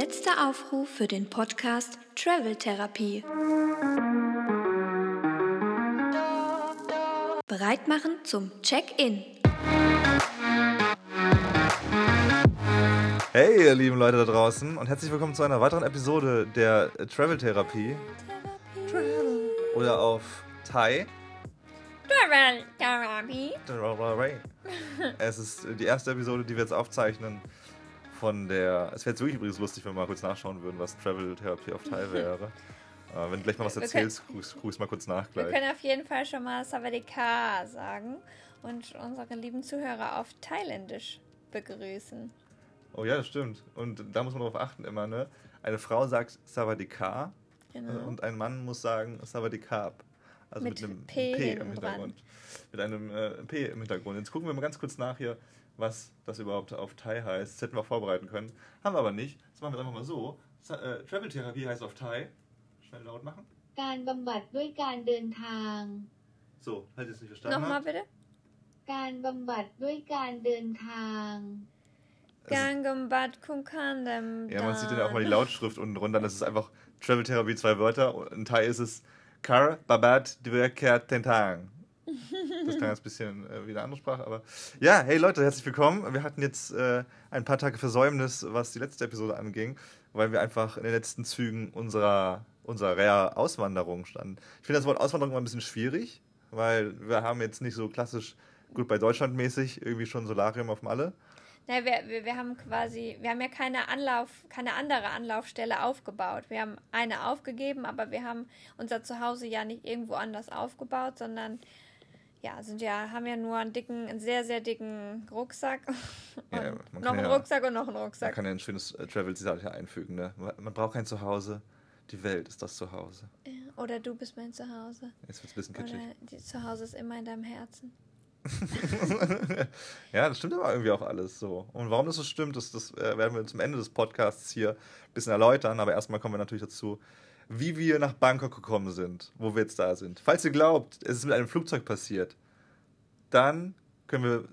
Letzter Aufruf für den Podcast Travel Therapie. Bereit machen zum Check-in. Hey, ihr lieben Leute da draußen und herzlich willkommen zu einer weiteren Episode der Travel Therapie. Oder auf Thai. Travel Therapie. Es ist die erste Episode, die wir jetzt aufzeichnen von der. Es wäre jetzt wirklich übrigens lustig, wenn wir mal kurz nachschauen würden, was Travel Therapie auf Thai wäre. äh, wenn du gleich mal was Wir erzählst, es mal kurz nach Wir gleich. können auf jeden Fall schon mal Savadika sagen und unsere lieben Zuhörer auf Thailändisch begrüßen. Oh ja, das stimmt. Und da muss man darauf achten immer, ne? Eine Frau sagt Savadika Genau. und ein Mann muss sagen Savadikap. Also Mit mit, einem P P, im Hintergrund. Mit einem äh, P im Hintergrund. Jetzt gucken wir mal ganz kurz nach hier, was das überhaupt auf Thai heißt. Das hätten wir auch vorbereiten können. Haben wir aber nicht. Jetzt machen wir es einfach mal so. Sa äh, Travel Therapie heißt auf Thai. Schnell laut machen. การบำบัดด้วยการเดินทาง So, halt jetzt nicht verstanden. Nochmal habt. bitte. การบำบัดด้วยการเดินทาง Es ist- Gangumbat Kumkandem. Ja, man sieht dann auch mal die Lautschrift unten drunter. Das ist einfach Travel Therapie, zwei Wörter. Und in Thai ist es Kar Babat Dwerker Tentang. Das klang jetzt ein bisschen äh, wie eine andere Sprache, aber ja, hey Leute, herzlich willkommen. Wir hatten jetzt äh, ein paar Tage Versäumnis, was die letzte Episode anging, weil wir einfach in den letzten Zügen unserer, unserer Auswanderung standen. Ich finde das Wort Auswanderung immer ein bisschen schwierig, weil wir haben jetzt nicht so klassisch gut bei Deutschland mäßig irgendwie schon Solarium auf Malle. Ja, wir, wir, wir haben quasi, wir haben ja keine Anlauf, keine andere Anlaufstelle aufgebaut. Wir haben eine aufgegeben, aber wir haben unser Zuhause ja nicht irgendwo anders aufgebaut, sondern ja, sind ja, haben ja nur einen dicken, einen sehr, sehr dicken Rucksack. Ja, man noch einen ja- Rucksack und noch einen Man Rucksack. kann ja ein schönes äh, Travel-Zitat hier einfügen. Ne? Man braucht kein Zuhause, die Welt ist das Zuhause. Oder du bist mein Zuhause. Jetzt wird es ein bisschen kitschig. Oder die Zuhause ist immer in deinem Herzen. ja, das stimmt aber irgendwie auch alles so. Und warum das so stimmt, das, das äh, werden wir zum Ende des Podcasts hier ein bisschen erläutern. Aber erstmal kommen wir natürlich dazu, wie wir nach Bangkok gekommen sind, wo wir jetzt da sind. Falls ihr glaubt, es ist mit einem Flugzeug passiert, dann können wir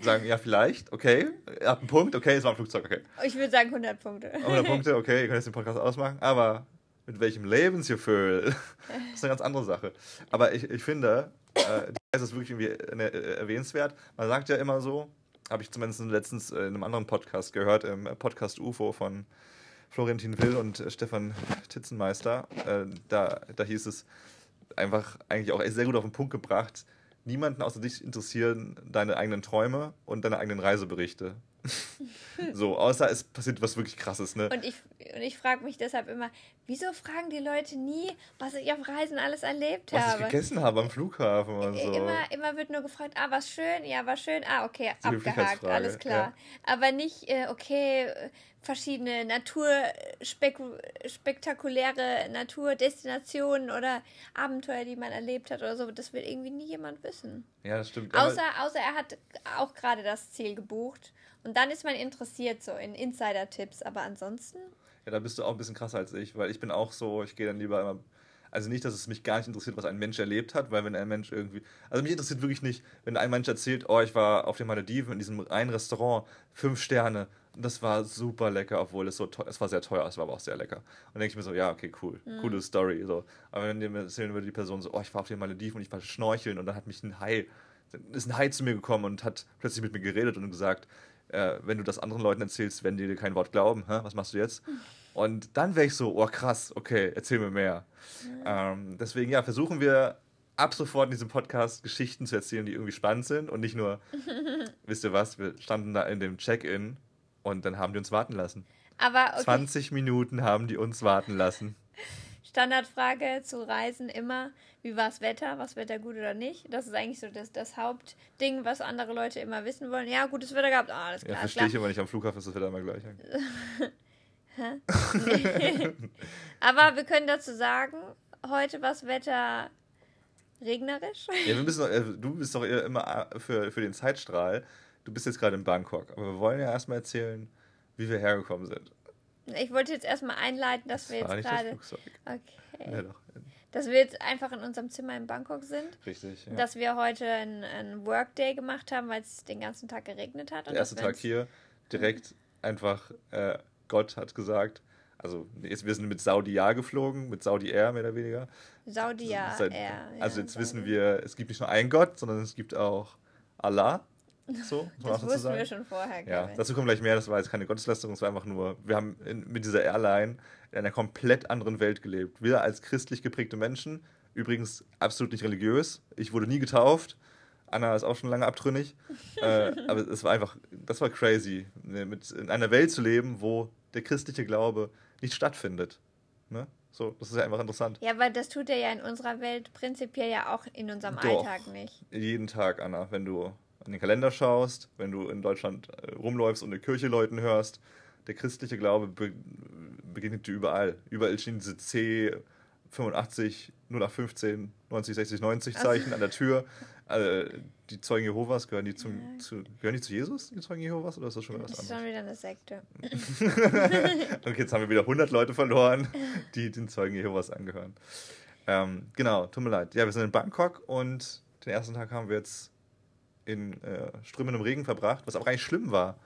sagen, ja, vielleicht, okay, ihr habt einen Punkt, okay, es war ein Flugzeug, okay. Ich würde sagen 100 Punkte. 100 Punkte, okay, ihr könnt jetzt den Podcast ausmachen, aber mit welchem Lebensgefühl? Das ist eine ganz andere Sache. Aber ich, ich finde, äh, das ist wirklich irgendwie äh, erwähnenswert. Man sagt ja immer so, habe ich zumindest letztens in einem anderen Podcast gehört, im Podcast UFO von Florentin Will und äh, Stefan Titzenmeister. Äh, da, da hieß es einfach eigentlich auch sehr gut auf den Punkt gebracht, niemanden außer dich interessieren deine eigenen Träume und deine eigenen Reiseberichte. so, außer es passiert was wirklich krasses, ne? Und ich, und ich frage mich deshalb immer, wieso fragen die Leute nie, was ich auf Reisen alles erlebt was ich habe? gegessen habe am Flughafen und so. Immer, immer wird nur gefragt, ah, was schön, ja, war schön, ah, okay, abgehakt, alles klar. Aber nicht, äh, okay, verschiedene naturspektakuläre Naturdestinationen oder Abenteuer, die man erlebt hat oder so, das will irgendwie nie jemand wissen. Ja, das stimmt. Außer, außer er hat auch gerade das Ziel gebucht. Und dann ist man interessiert so in Insider-Tipps, aber ansonsten. Ja, da bist du auch ein bisschen krasser als ich, weil ich bin auch so, ich gehe dann lieber immer. Also nicht, dass es mich gar nicht interessiert, was ein Mensch erlebt hat, weil wenn ein Mensch irgendwie. Also mich interessiert wirklich nicht, wenn ein Mensch erzählt, oh, ich war auf den Malediven in diesem einen Restaurant, fünf Sterne, und das war super lecker, obwohl es so teuer, es war sehr teuer, es war aber auch sehr lecker. Und dann denke ich mir so, ja, okay, cool, coole Story. So. Aber wenn die mir erzählen würde, die Person so, oh, ich war auf den Malediven und ich war schnorcheln und dann hat mich ein Hai, ist ein Hai zu mir gekommen und hat plötzlich mit mir geredet und gesagt, äh, wenn du das anderen Leuten erzählst, werden die dir kein Wort glauben. Hä? Was machst du jetzt? Und dann wäre ich so, oh krass, okay, erzähl mir mehr. Ähm, deswegen, ja, versuchen wir ab sofort in diesem Podcast Geschichten zu erzählen, die irgendwie spannend sind und nicht nur, wisst ihr was, wir standen da in dem Check-in und dann haben die uns warten lassen. Aber okay, 20 Minuten haben die uns warten lassen. Standardfrage zu Reisen immer, wie war das Wetter? Was Wetter gut oder nicht? Das ist eigentlich so das, das Hauptding, was andere Leute immer wissen wollen. Ja, gutes Wetter gehabt, ah, alles Ja, klar. verstehe ich aber nicht, am Flughafen ist das Wetter immer gleich. Aber wir können dazu sagen, heute war das Wetter regnerisch. Ja, wir müssen doch, äh, du bist doch immer äh, für, für den Zeitstrahl. Du bist jetzt gerade in Bangkok, aber wir wollen ja erstmal erzählen, wie wir hergekommen sind. Ich wollte jetzt erstmal einleiten, dass wir war jetzt das gerade. Flugzeug. Okay. Ja, doch. Dass wir jetzt einfach in unserem Zimmer in Bangkok sind. Richtig. Ja. Dass wir heute einen, Workday gemacht haben, weil es den ganzen Tag geregnet hat. und Der erste wir Tag hier direkt einfach, äh, Gott hat gesagt, Also jetzt, wir sind mit Saudi Air geflogen, mit Saudi Air mehr oder weniger. Saudi Air. Seit, also jetzt wissen wir, es gibt nicht nur einen Gott, sondern es gibt auch Allah. So, das wussten sagen. wir schon vorher. Ja, dazu kommt gleich mehr. Das war jetzt keine Gotteslästerung, es war einfach nur, wir haben in, mit dieser Airline in einer komplett anderen Welt gelebt. Wir als christlich geprägte Menschen, übrigens absolut nicht religiös. Ich wurde nie getauft. Anna ist auch schon lange abtrünnig. äh, aber es war einfach, das war crazy, mit, in einer Welt zu leben, wo der christliche Glaube nicht stattfindet. Ne? So, das ist ja einfach interessant. Ja, weil das tut er ja in unserer Welt prinzipiell ja auch in unserem Doch, Alltag nicht. Jeden Tag, Anna, wenn du an den Kalender schaust, wenn du in Deutschland äh, rumläufst und eine Kirche läuten hörst, der christliche Glaube be begegnet dir überall. Überall stehen diese C 85, 0815, 90, 60, 90 Zeichen also. an der Tür. Also, die Zeugen Jehovas, gehören die, zum, zu, gehören die zu Jesus, die Zeugen Jehovas, oder ist das schon wieder was anderes? Das ist schon wieder eine Sekte. okay, jetzt haben wir wieder 100 Leute verloren, die den Zeugen Jehovas angehören. Ähm, genau, tut mir leid. Ja, wir sind in Bangkok und den ersten Tag haben wir jetzt in äh, strömendem Regen verbracht, was auch gar nicht schlimm war.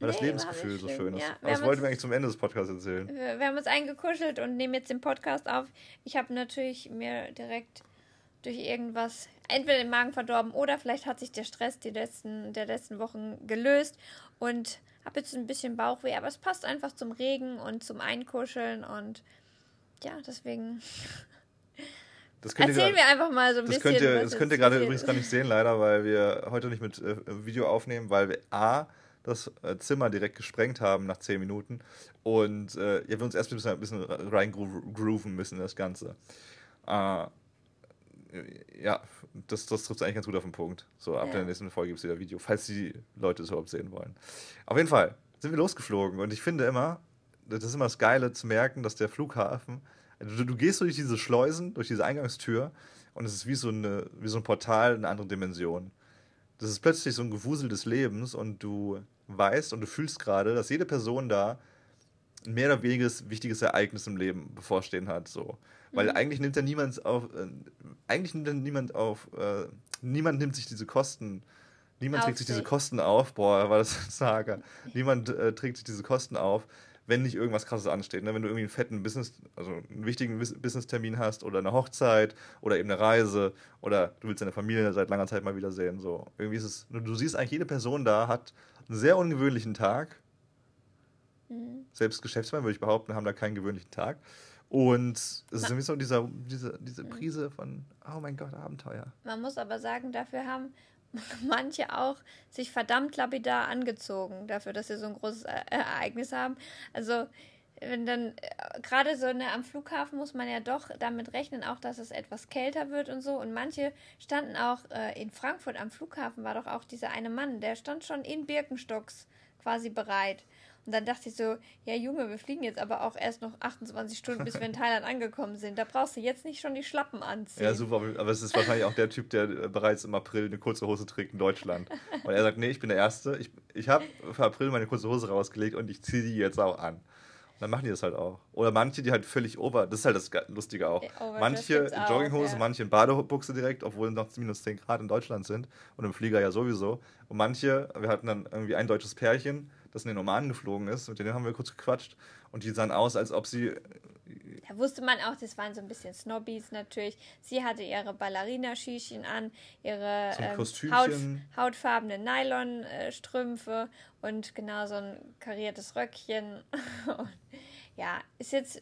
Weil nee, das Lebensgefühl so schön ist. Ja, Aber das wollten wir eigentlich zum Ende des Podcasts erzählen. Wir, wir haben uns eingekuschelt und nehmen jetzt den Podcast auf. Ich habe natürlich mir direkt durch irgendwas entweder den Magen verdorben oder vielleicht hat sich der Stress die letzten, der letzten Wochen gelöst und habe jetzt ein bisschen Bauchweh, aber es passt einfach zum Regen und zum Einkuscheln und ja, deswegen Erzählen wir einfach mal so ein das bisschen. Könnt ihr, das könnt ihr gerade übrigens gar nicht sehen, leider, weil wir heute nicht mit äh, Video aufnehmen, weil wir A, das äh, Zimmer direkt gesprengt haben nach 10 Minuten und äh, ja, wir uns erst ein bisschen, ein bisschen reingrooven müssen das Ganze. Äh, ja, das, das trifft eigentlich ganz gut auf den Punkt. So, ab ja. der nächsten Folge gibt es wieder Video, falls die Leute es überhaupt sehen wollen. Auf jeden Fall sind wir losgeflogen und ich finde immer, das ist immer das Geile zu merken, dass der Flughafen, du, du gehst durch diese Schleusen, durch diese Eingangstür und es ist wie so, eine, wie so ein Portal in eine andere Dimension. Das ist plötzlich so ein Gewusel des Lebens und du weißt und du fühlst gerade, dass jede Person da mehr oder weniger wichtiges Ereignis im Leben bevorstehen hat. So. Weil mhm. eigentlich nimmt ja niemand auf, äh, eigentlich nimmt ja niemand auf, äh, niemand nimmt sich diese Kosten, niemand auf trägt sich diese Kosten auf, boah, war das Saga. niemand äh, trägt sich diese Kosten auf, wenn nicht irgendwas krasses ansteht. Ne? Wenn du irgendwie einen fetten Business, also einen wichtigen Business-Termin hast oder eine Hochzeit oder eben eine Reise oder du willst deine Familie seit langer Zeit mal wiedersehen. So. Irgendwie ist es, du siehst eigentlich, jede Person da hat einen sehr ungewöhnlichen Tag. Mhm. Selbst Geschäftsmann, würde ich behaupten, haben da keinen gewöhnlichen Tag. Und es ist irgendwie so dieser, diese, diese mhm. Prise von, oh mein Gott, Abenteuer. Man muss aber sagen, dafür haben manche auch sich verdammt lapidar angezogen, dafür, dass sie so ein großes e-, Ereignis haben. Also, wenn dann, äh, gerade so ne, am Flughafen muss man ja doch damit rechnen, auch dass es etwas kälter wird und so. Und manche standen auch äh, in Frankfurt am Flughafen, war doch auch dieser eine Mann, der stand schon in Birkenstocks quasi bereit. Und dann dachte ich so, ja Junge, wir fliegen jetzt aber auch erst noch 28 Stunden, bis wir in Thailand angekommen sind. Da brauchst du jetzt nicht schon die Schlappen anziehen. Ja, super. Aber es ist wahrscheinlich auch der Typ, der äh, bereits im April eine kurze Hose trägt in Deutschland. Und er sagt, nee, ich bin der Erste. Ich, ich habe für April meine kurze Hose rausgelegt und ich ziehe die jetzt auch an. Und dann machen die das halt auch. Oder manche, die halt völlig over, das ist halt das Lustige auch. Over manche in Jogginghose, ja. manche in Badebuchse direkt, obwohl noch minus 10 Grad in Deutschland sind und im Flieger ja sowieso. Und manche, wir hatten dann irgendwie ein deutsches Pärchen, das in den Oman geflogen ist. Mit denen haben wir kurz gequatscht. Und die sahen aus, als ob sie. Da wusste man auch, das waren so ein bisschen Snobbys natürlich. Sie hatte ihre Ballerina-Schießchen an, ihre so ähm, Haut, hautfarbene Nylon-Strümpfe und genau so ein kariertes Röckchen. ja, ist jetzt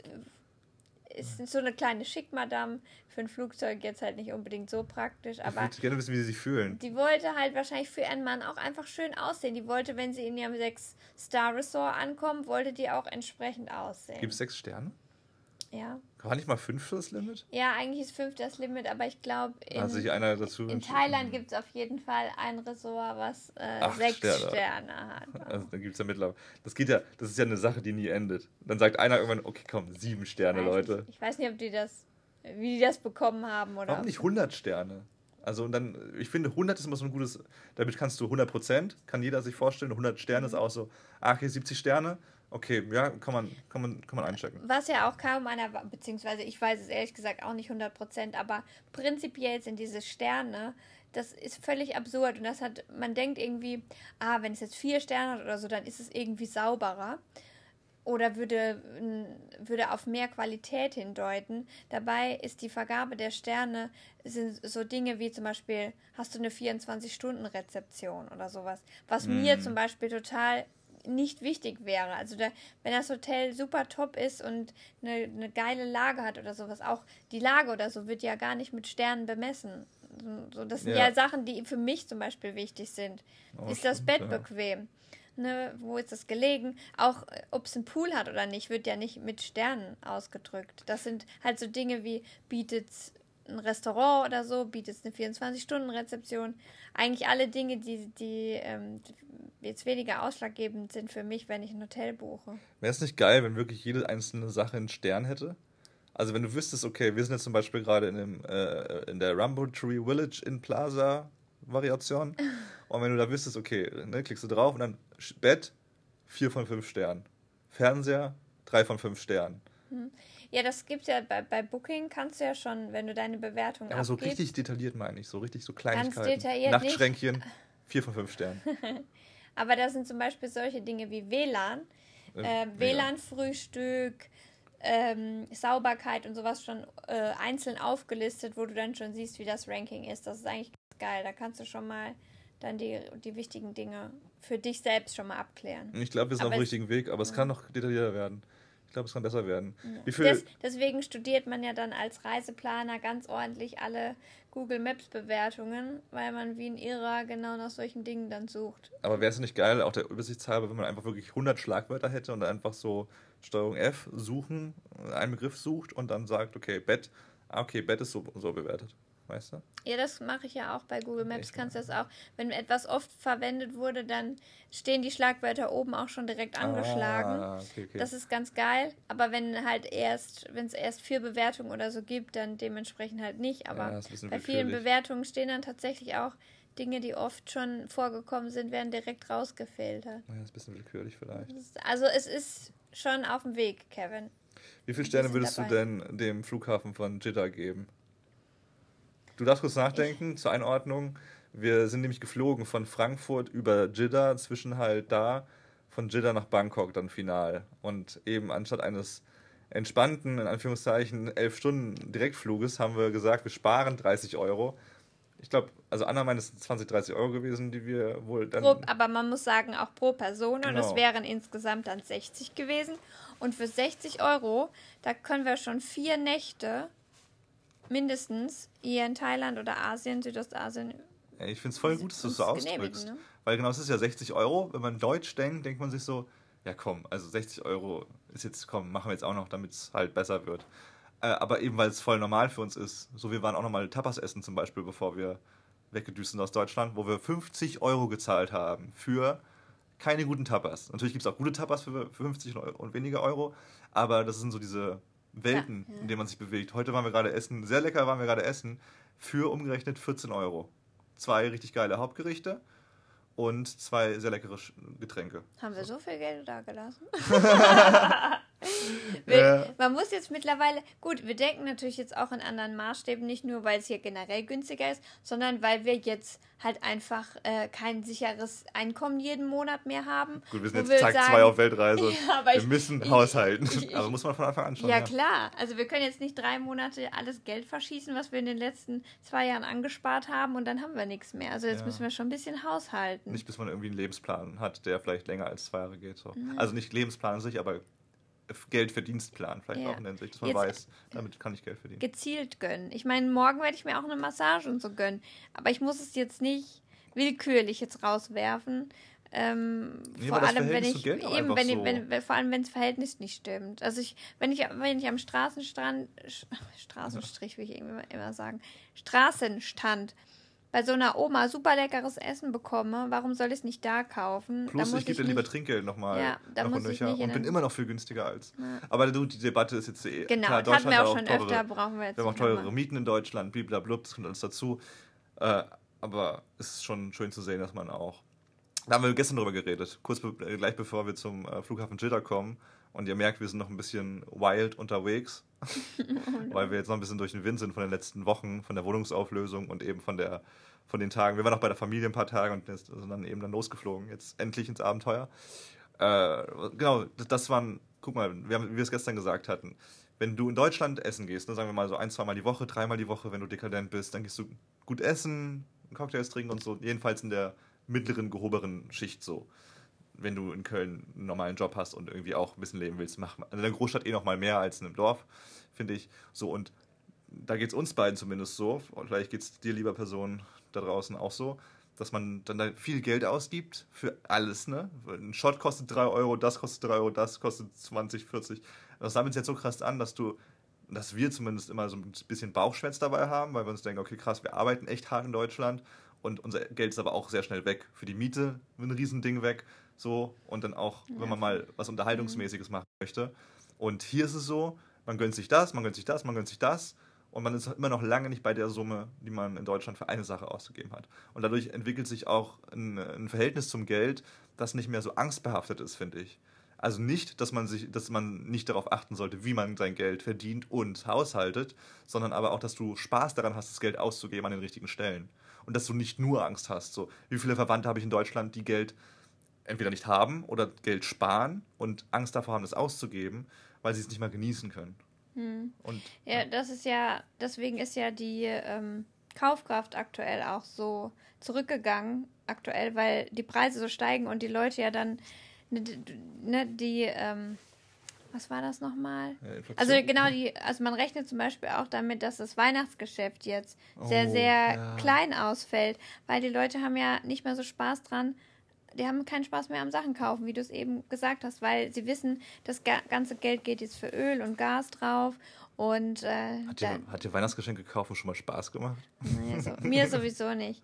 ist so eine kleine Schickmadame für ein Flugzeug jetzt halt nicht unbedingt so praktisch. Aber ich würde gerne wissen, wie sie sich fühlen. Die wollte halt wahrscheinlich für ihren Mann auch einfach schön aussehen. Die wollte, wenn sie in ihrem Sechs-Star-Resort ankommt, wollte die auch entsprechend aussehen. Gibt es sechs Sterne? Ja. War nicht mal fünf das Limit? Ja, eigentlich ist fünf das Limit, aber ich glaube, in, also einer dazu in Thailand gibt es auf jeden Fall ein Resort, was äh, sechs Sterne. Sterne. hat. Also dann gibt es ja mittlerweile. Das geht ja, das ist ja eine Sache, die nie endet. Dann sagt einer irgendwann, okay, komm, sieben Sterne, ich Leute. Nicht. Ich weiß nicht, ob die das, wie die das bekommen haben oder. Warum nicht 100 Sterne? Also und dann, ich finde 100 ist immer so ein gutes, damit kannst du 100 Prozent, kann jeder sich vorstellen, 100 Sterne mhm. ist auch so, ach, okay, 70 Sterne, Okay, ja, kann man, kann man, kann man einchecken. Was ja auch kaum einer, beziehungsweise ich weiß es ehrlich gesagt auch nicht 100%, aber prinzipiell sind diese Sterne, das ist völlig absurd und das hat, man denkt irgendwie, ah, wenn es jetzt vier Sterne hat oder so, dann ist es irgendwie sauberer. oder würde, würde auf mehr Qualität hindeuten. Dabei ist die Vergabe der Sterne sind so Dinge wie zum Beispiel, hast du eine 24-Stunden-Rezeption oder sowas, was mir Mm. zum Beispiel total nicht wichtig wäre. Also da, wenn das Hotel super top ist und eine, eine geile Lage hat oder sowas, auch die Lage oder so wird ja gar nicht mit Sternen bemessen. So, das sind Ja. ja. Sachen, die für mich zum Beispiel wichtig sind. Oh, ist das stimmt, Bett ja. bequem? Ne, wo ist das gelegen? Auch äh, ob es einen Pool hat oder nicht, wird ja nicht mit Sternen ausgedrückt. Das sind halt so Dinge wie bietet ein Restaurant oder so, bietet eine 24-Stunden-Rezeption. Eigentlich alle Dinge, die, die ähm, jetzt weniger ausschlaggebend sind für mich, wenn ich ein Hotel buche. Wäre es nicht geil, wenn wirklich jede einzelne Sache einen Stern hätte? Also wenn du wüsstest, okay, wir sind jetzt zum Beispiel gerade in, dem, äh, in der Rumble Tree Village in Plaza Variation. Und wenn du da wüsstest, okay, ne, klickst du drauf und dann Bett 4 von 5 Sternen. Fernseher 3 von 5 Sternen. Ja, das gibt ja bei, bei Booking, kannst du ja schon, wenn du deine Bewertung Aber so abgibst. richtig detailliert meine ich, so richtig so Kleinigkeiten. detailliert Nachtschränkchen 4 von 5 Sternen. Aber da sind zum Beispiel solche Dinge wie WLAN, Äh, äh. WLAN-Frühstück, ähm, Sauberkeit und sowas schon äh, einzeln aufgelistet, wo du dann schon siehst, wie das Ranking ist. Das ist eigentlich ganz geil. Da kannst du schon mal dann die, die wichtigen Dinge für dich selbst schon mal abklären. Ich glaube, wir sind Aber auf dem richtigen Weg, aber es kann noch detaillierter werden. Ich glaube, es kann besser werden. Viel, Des, deswegen studiert man ja dann als Reiseplaner ganz ordentlich alle Google Maps Bewertungen, weil man wie ein Irrer genau nach solchen Dingen dann sucht. Aber wäre es nicht geil, auch der Übersichtshalber, wenn man einfach wirklich 100 Schlagwörter hätte und einfach so Steuerung F suchen, einen Begriff sucht und dann sagt, okay, Bett, ah, okay, Bett ist so, so bewertet. Weißt du? Ja, das mache ich ja auch bei Google Maps. Echt, Kannst du das auch, wenn etwas oft verwendet wurde, dann stehen die Schlagwörter oben auch schon direkt angeschlagen. Ah, okay, okay. Das ist ganz geil. Aber wenn halt erst, wenn es erst vier Bewertungen oder so gibt, dann dementsprechend halt nicht. Aber Ja, bei vielen. Bewertungen stehen dann tatsächlich auch Dinge, die oft schon vorgekommen sind, werden direkt rausgefiltert. ja, das ist ein bisschen willkürlich vielleicht. Also es ist schon auf dem Weg, Kevin. Wie viele Sterne würdest du dabei. denn dem Flughafen von Jeddah geben? Du darfst kurz nachdenken zur Einordnung. Wir sind nämlich geflogen von Frankfurt über Jeddah, zwischen halt da, von Jeddah nach Bangkok dann final. Und eben anstatt eines entspannten, in Anführungszeichen, elf Stunden Direktfluges haben wir gesagt, wir sparen 30 Euro. Ich glaube, also Anna meint, es sind 20, 30 Euro gewesen, die wir wohl dann. Pro, aber man muss sagen, auch pro Person. Und es Genau. wären insgesamt dann 60 gewesen. Und für 60 Euro, da können wir schon vier Nächte mindestens hier in Thailand oder Asien, Südostasien. Ich finde es voll gut, dass du es so ausdrückst. ne? Weil genau, es ist ja 60 Euro. Wenn man Deutsch denkt, denkt man sich so, ja komm, also 60 Euro ist jetzt, komm, machen wir jetzt auch noch, damit es halt besser wird. Äh, aber eben, weil es voll normal für uns ist. So, wir waren auch nochmal Tapas essen zum Beispiel, bevor wir weggedüst sind aus Deutschland, wo wir 50 Euro gezahlt haben für keine guten Tapas. Natürlich gibt es auch gute Tapas für, für 50 Euro und weniger Euro, aber das sind so diese Welten, Ja, in denen man sich bewegt. Heute waren wir gerade essen, sehr lecker waren wir gerade essen, für umgerechnet 14 Euro. Zwei richtig geile Hauptgerichte und zwei sehr leckere Getränke. Haben wir so viel Geld da gelassen? Ja. wir, man muss jetzt mittlerweile, gut, wir denken natürlich jetzt auch in anderen Maßstäben, nicht nur, weil es hier generell günstiger ist, sondern weil wir jetzt halt einfach äh, kein sicheres Einkommen jeden Monat mehr haben. Gut, wir sind jetzt Tag sagen- zwei auf Weltreise. Ja, wir ich- müssen ich- haushalten. ich- aber muss man von Anfang an schon. Ja, klar. Also wir können jetzt nicht drei Monate alles Geld verschießen, was wir in den letzten zwei Jahren angespart haben und dann haben wir nichts mehr. Also jetzt Ja. müssen wir schon ein bisschen haushalten. Nicht, bis man irgendwie einen Lebensplan hat, der vielleicht länger als zwei Jahre geht. So. Also nicht Lebensplan an sich, aber Geldverdienstplan vielleicht Ja. auch in der Hinsicht, dass man Jetzt- weiß, damit kann ich Geld verdienen. gezielt gönnen. Ich meine, morgen werde ich mir auch eine Massage und so gönnen. Aber ich muss es jetzt nicht willkürlich jetzt rauswerfen. Ähm, Nee, vor allem, wenn ich eben, wenn, ich- so- wenn, wenn, vor allem, wenn das Verhältnis nicht stimmt. Also ich, wenn ich, wenn ich am Straßenstrand, Straßenstrich will ich irgendwie immer sagen, Straßenstand bei so einer Oma super leckeres Essen bekomme, warum soll ich es nicht da kaufen? Plus, Da ich gebe dir lieber Trinkgeld nochmal Ja, da noch muss und ich nicht und bin immer noch viel günstiger als. Ja. Aber du, die Debatte ist jetzt eh. Genau, klar, das hatten wir auch schon teure- öfter, brauchen wir jetzt Wir haben auch teurere Mieten in Deutschland, blablabla, das kommt alles dazu. Äh, aber es ist schon schön zu sehen, dass man auch. Da haben wir gestern drüber geredet, kurz be äh, gleich bevor wir zum äh, Flughafen Jeddah kommen. Und ihr merkt, wir sind noch ein bisschen wild unterwegs, weil wir jetzt noch ein bisschen durch den Wind sind von den letzten Wochen, von der Wohnungsauflösung und eben von der von den Tagen. Wir waren auch bei der Familie ein paar Tage und jetzt sind dann eben dann losgeflogen, jetzt endlich ins Abenteuer. Äh, genau, das- das waren guck mal, wir haben, wie wir es gestern gesagt hatten, wenn du in Deutschland essen gehst, ne, sagen wir mal so ein, zweimal die Woche, dreimal die Woche, wenn du dekadent bist, dann gehst du gut essen, Cocktails trinken und so, jedenfalls in der mittleren, gehobenen Schicht so. Wenn du in Köln einen normalen Job hast und irgendwie auch ein bisschen leben willst, mach also in der Großstadt eh noch mal mehr als in einem Dorf, finde ich. So und da geht es uns beiden zumindest so, und vielleicht geht es dir, lieber Person, da draußen auch so, dass man dann da viel Geld ausgibt für alles, ne? Ein Shot kostet 3 Euro, das kostet 3 Euro, das kostet 20, 40. Das sammelt sich jetzt so krass an, dass du, dass wir zumindest immer so ein bisschen Bauchschmerz dabei haben, weil wir uns denken, okay, krass, wir arbeiten echt hart in Deutschland und unser Geld ist aber auch sehr schnell weg. Für die Miete ein Riesending weg, so und dann auch, ja. wenn man mal was Unterhaltungsmäßiges machen möchte. Und hier ist es so, man gönnt sich das, man gönnt sich das, man gönnt sich das und man ist immer noch lange nicht bei der Summe, die man in Deutschland für eine Sache ausgegeben hat. Und dadurch entwickelt sich auch ein, ein Verhältnis zum Geld, das nicht mehr so angstbehaftet ist, finde ich. Also nicht, dass man sich, dass man nicht darauf achten sollte, wie man sein Geld verdient und haushaltet, sondern aber auch, dass du Spaß daran hast, das Geld auszugeben an den richtigen Stellen. Und dass du nicht nur Angst hast. So, wie viele Verwandte habe ich in Deutschland, die Geld entweder nicht haben oder Geld sparen und Angst davor haben, das auszugeben, weil sie es nicht mal genießen können. Hm. Und, ja, das ist ja, deswegen ist ja die ähm, Kaufkraft aktuell auch so zurückgegangen, aktuell, weil die Preise so steigen und die Leute ja dann, ne, ne die, ähm, was war das nochmal? Ja, also genau, die, also man rechnet zum Beispiel auch damit, dass das Weihnachtsgeschäft jetzt sehr, oh, sehr ja. klein ausfällt, weil die Leute haben ja nicht mehr so Spaß dran, die haben keinen Spaß mehr am Sachen kaufen, wie du es eben gesagt hast, weil sie wissen, das ganze Geld geht jetzt für Öl und Gas drauf. Und, äh, hat, dir, hat dir Weihnachtsgeschenke kaufen schon mal Spaß gemacht? Nee, so, mir sowieso nicht.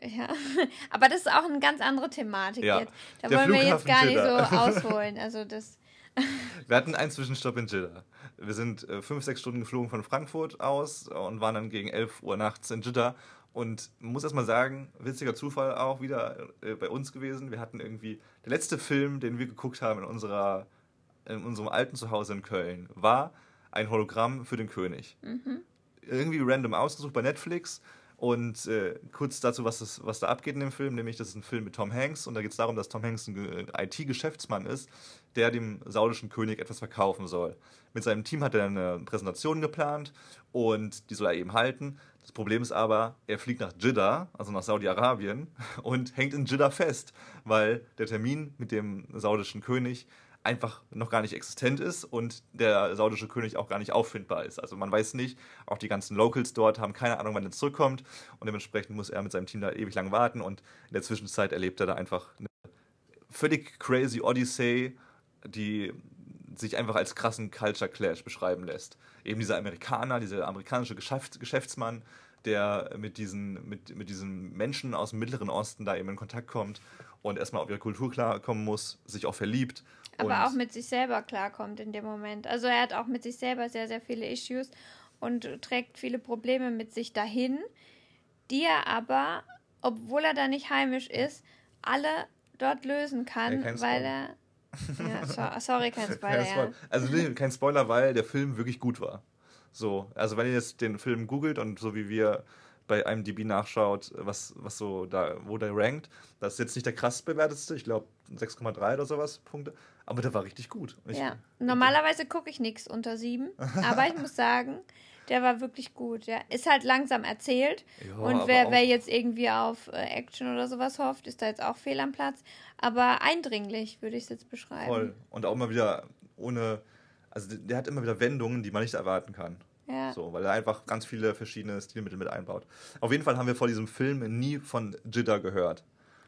Ja, aber das ist auch eine ganz andere Thematik ja, jetzt. Da wollen Flughafen wir jetzt gar nicht so ausholen. Also das. wir hatten einen Zwischenstopp in Jeddah. Wir sind äh, fünf, sechs Stunden geflogen von Frankfurt aus und waren dann gegen 11 Uhr nachts in Jeddah und muss erstmal sagen, witziger Zufall auch wieder äh, bei uns gewesen. Wir hatten irgendwie, der letzte Film, den wir geguckt haben in, unserer, in unserem alten Zuhause in Köln, war ein Hologramm für den König. Mhm. Irgendwie random ausgesucht bei Netflix. Und äh, kurz dazu, was, das, was da abgeht in dem Film, nämlich das ist ein Film mit Tom Hanks und da geht es darum, dass Tom Hanks ein IT-Geschäftsmann ist, der dem saudischen König etwas verkaufen soll. Mit seinem Team hat er eine Präsentation geplant und die soll er eben halten. Das Problem ist aber, er fliegt nach Jeddah, also nach Saudi-Arabien, und hängt in Jeddah fest, weil der Termin mit dem saudischen König einfach noch gar nicht existent ist und der saudische König auch gar nicht auffindbar ist. Also man weiß nicht, auch die ganzen Locals dort haben keine Ahnung, wann er zurückkommt und dementsprechend muss er mit seinem Team da ewig lang warten und in der Zwischenzeit erlebt er da einfach eine völlig crazy Odyssey, die sich einfach als krassen Culture Clash beschreiben lässt. Eben dieser Amerikaner, dieser amerikanische Geschäft, Geschäftsmann, der mit diesen, mit, mit diesen Menschen aus dem Mittleren Osten da eben in Kontakt kommt und erstmal auf ihre Kultur klarkommen muss, sich auch verliebt. Aber auch mit sich selber klarkommt in dem Moment. Also er hat auch mit sich selber sehr, sehr viele Issues und trägt viele Probleme mit sich dahin, die er aber, obwohl er da nicht heimisch ist, alle dort lösen kann, ja, weil er ja, so, sorry, kein Spoiler. Ja. Also kein Spoiler, weil der Film wirklich gut war. So, also wenn ihr jetzt den Film googelt und so wie wir bei IMDb nachschaut, was, was so da, wo der rankt, das ist jetzt nicht der krass bewertetste, ich glaube 6,3 oder sowas Punkte, aber der war richtig gut. Ich, ja, normalerweise gucke ich nichts unter 7, aber ich muss sagen, der war wirklich gut. Ja. Ist halt langsam erzählt. Ja, und wer, wer jetzt irgendwie auf äh, Action oder sowas hofft, ist da jetzt auch fehl am Platz. Aber eindringlich würde ich es jetzt beschreiben. Voll. Und auch mal wieder ohne. Also der hat immer wieder Wendungen, die man nicht erwarten kann. Ja. So, weil er einfach ganz viele verschiedene Stilmittel mit einbaut. Auf jeden Fall haben wir vor diesem Film nie von Jidda gehört.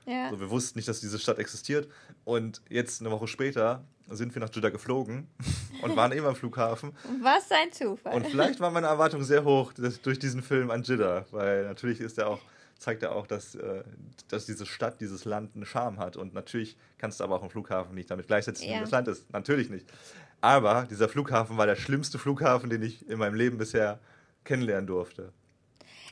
Ja. Also wir wussten nicht, dass diese Stadt existiert. Und jetzt, eine Woche später, sind wir nach Jeddah geflogen und waren eben am Flughafen. Was ein Zufall. Und vielleicht war meine Erwartung sehr hoch durch diesen Film an Jeddah, weil natürlich ist er auch, zeigt er auch, dass, äh, dass diese Stadt, dieses Land einen Charme hat. Und natürlich kannst du aber auch im Flughafen nicht damit gleichsetzen, ja. wie das Land ist. Natürlich nicht. Aber dieser Flughafen war der schlimmste Flughafen, den ich in meinem Leben bisher kennenlernen durfte.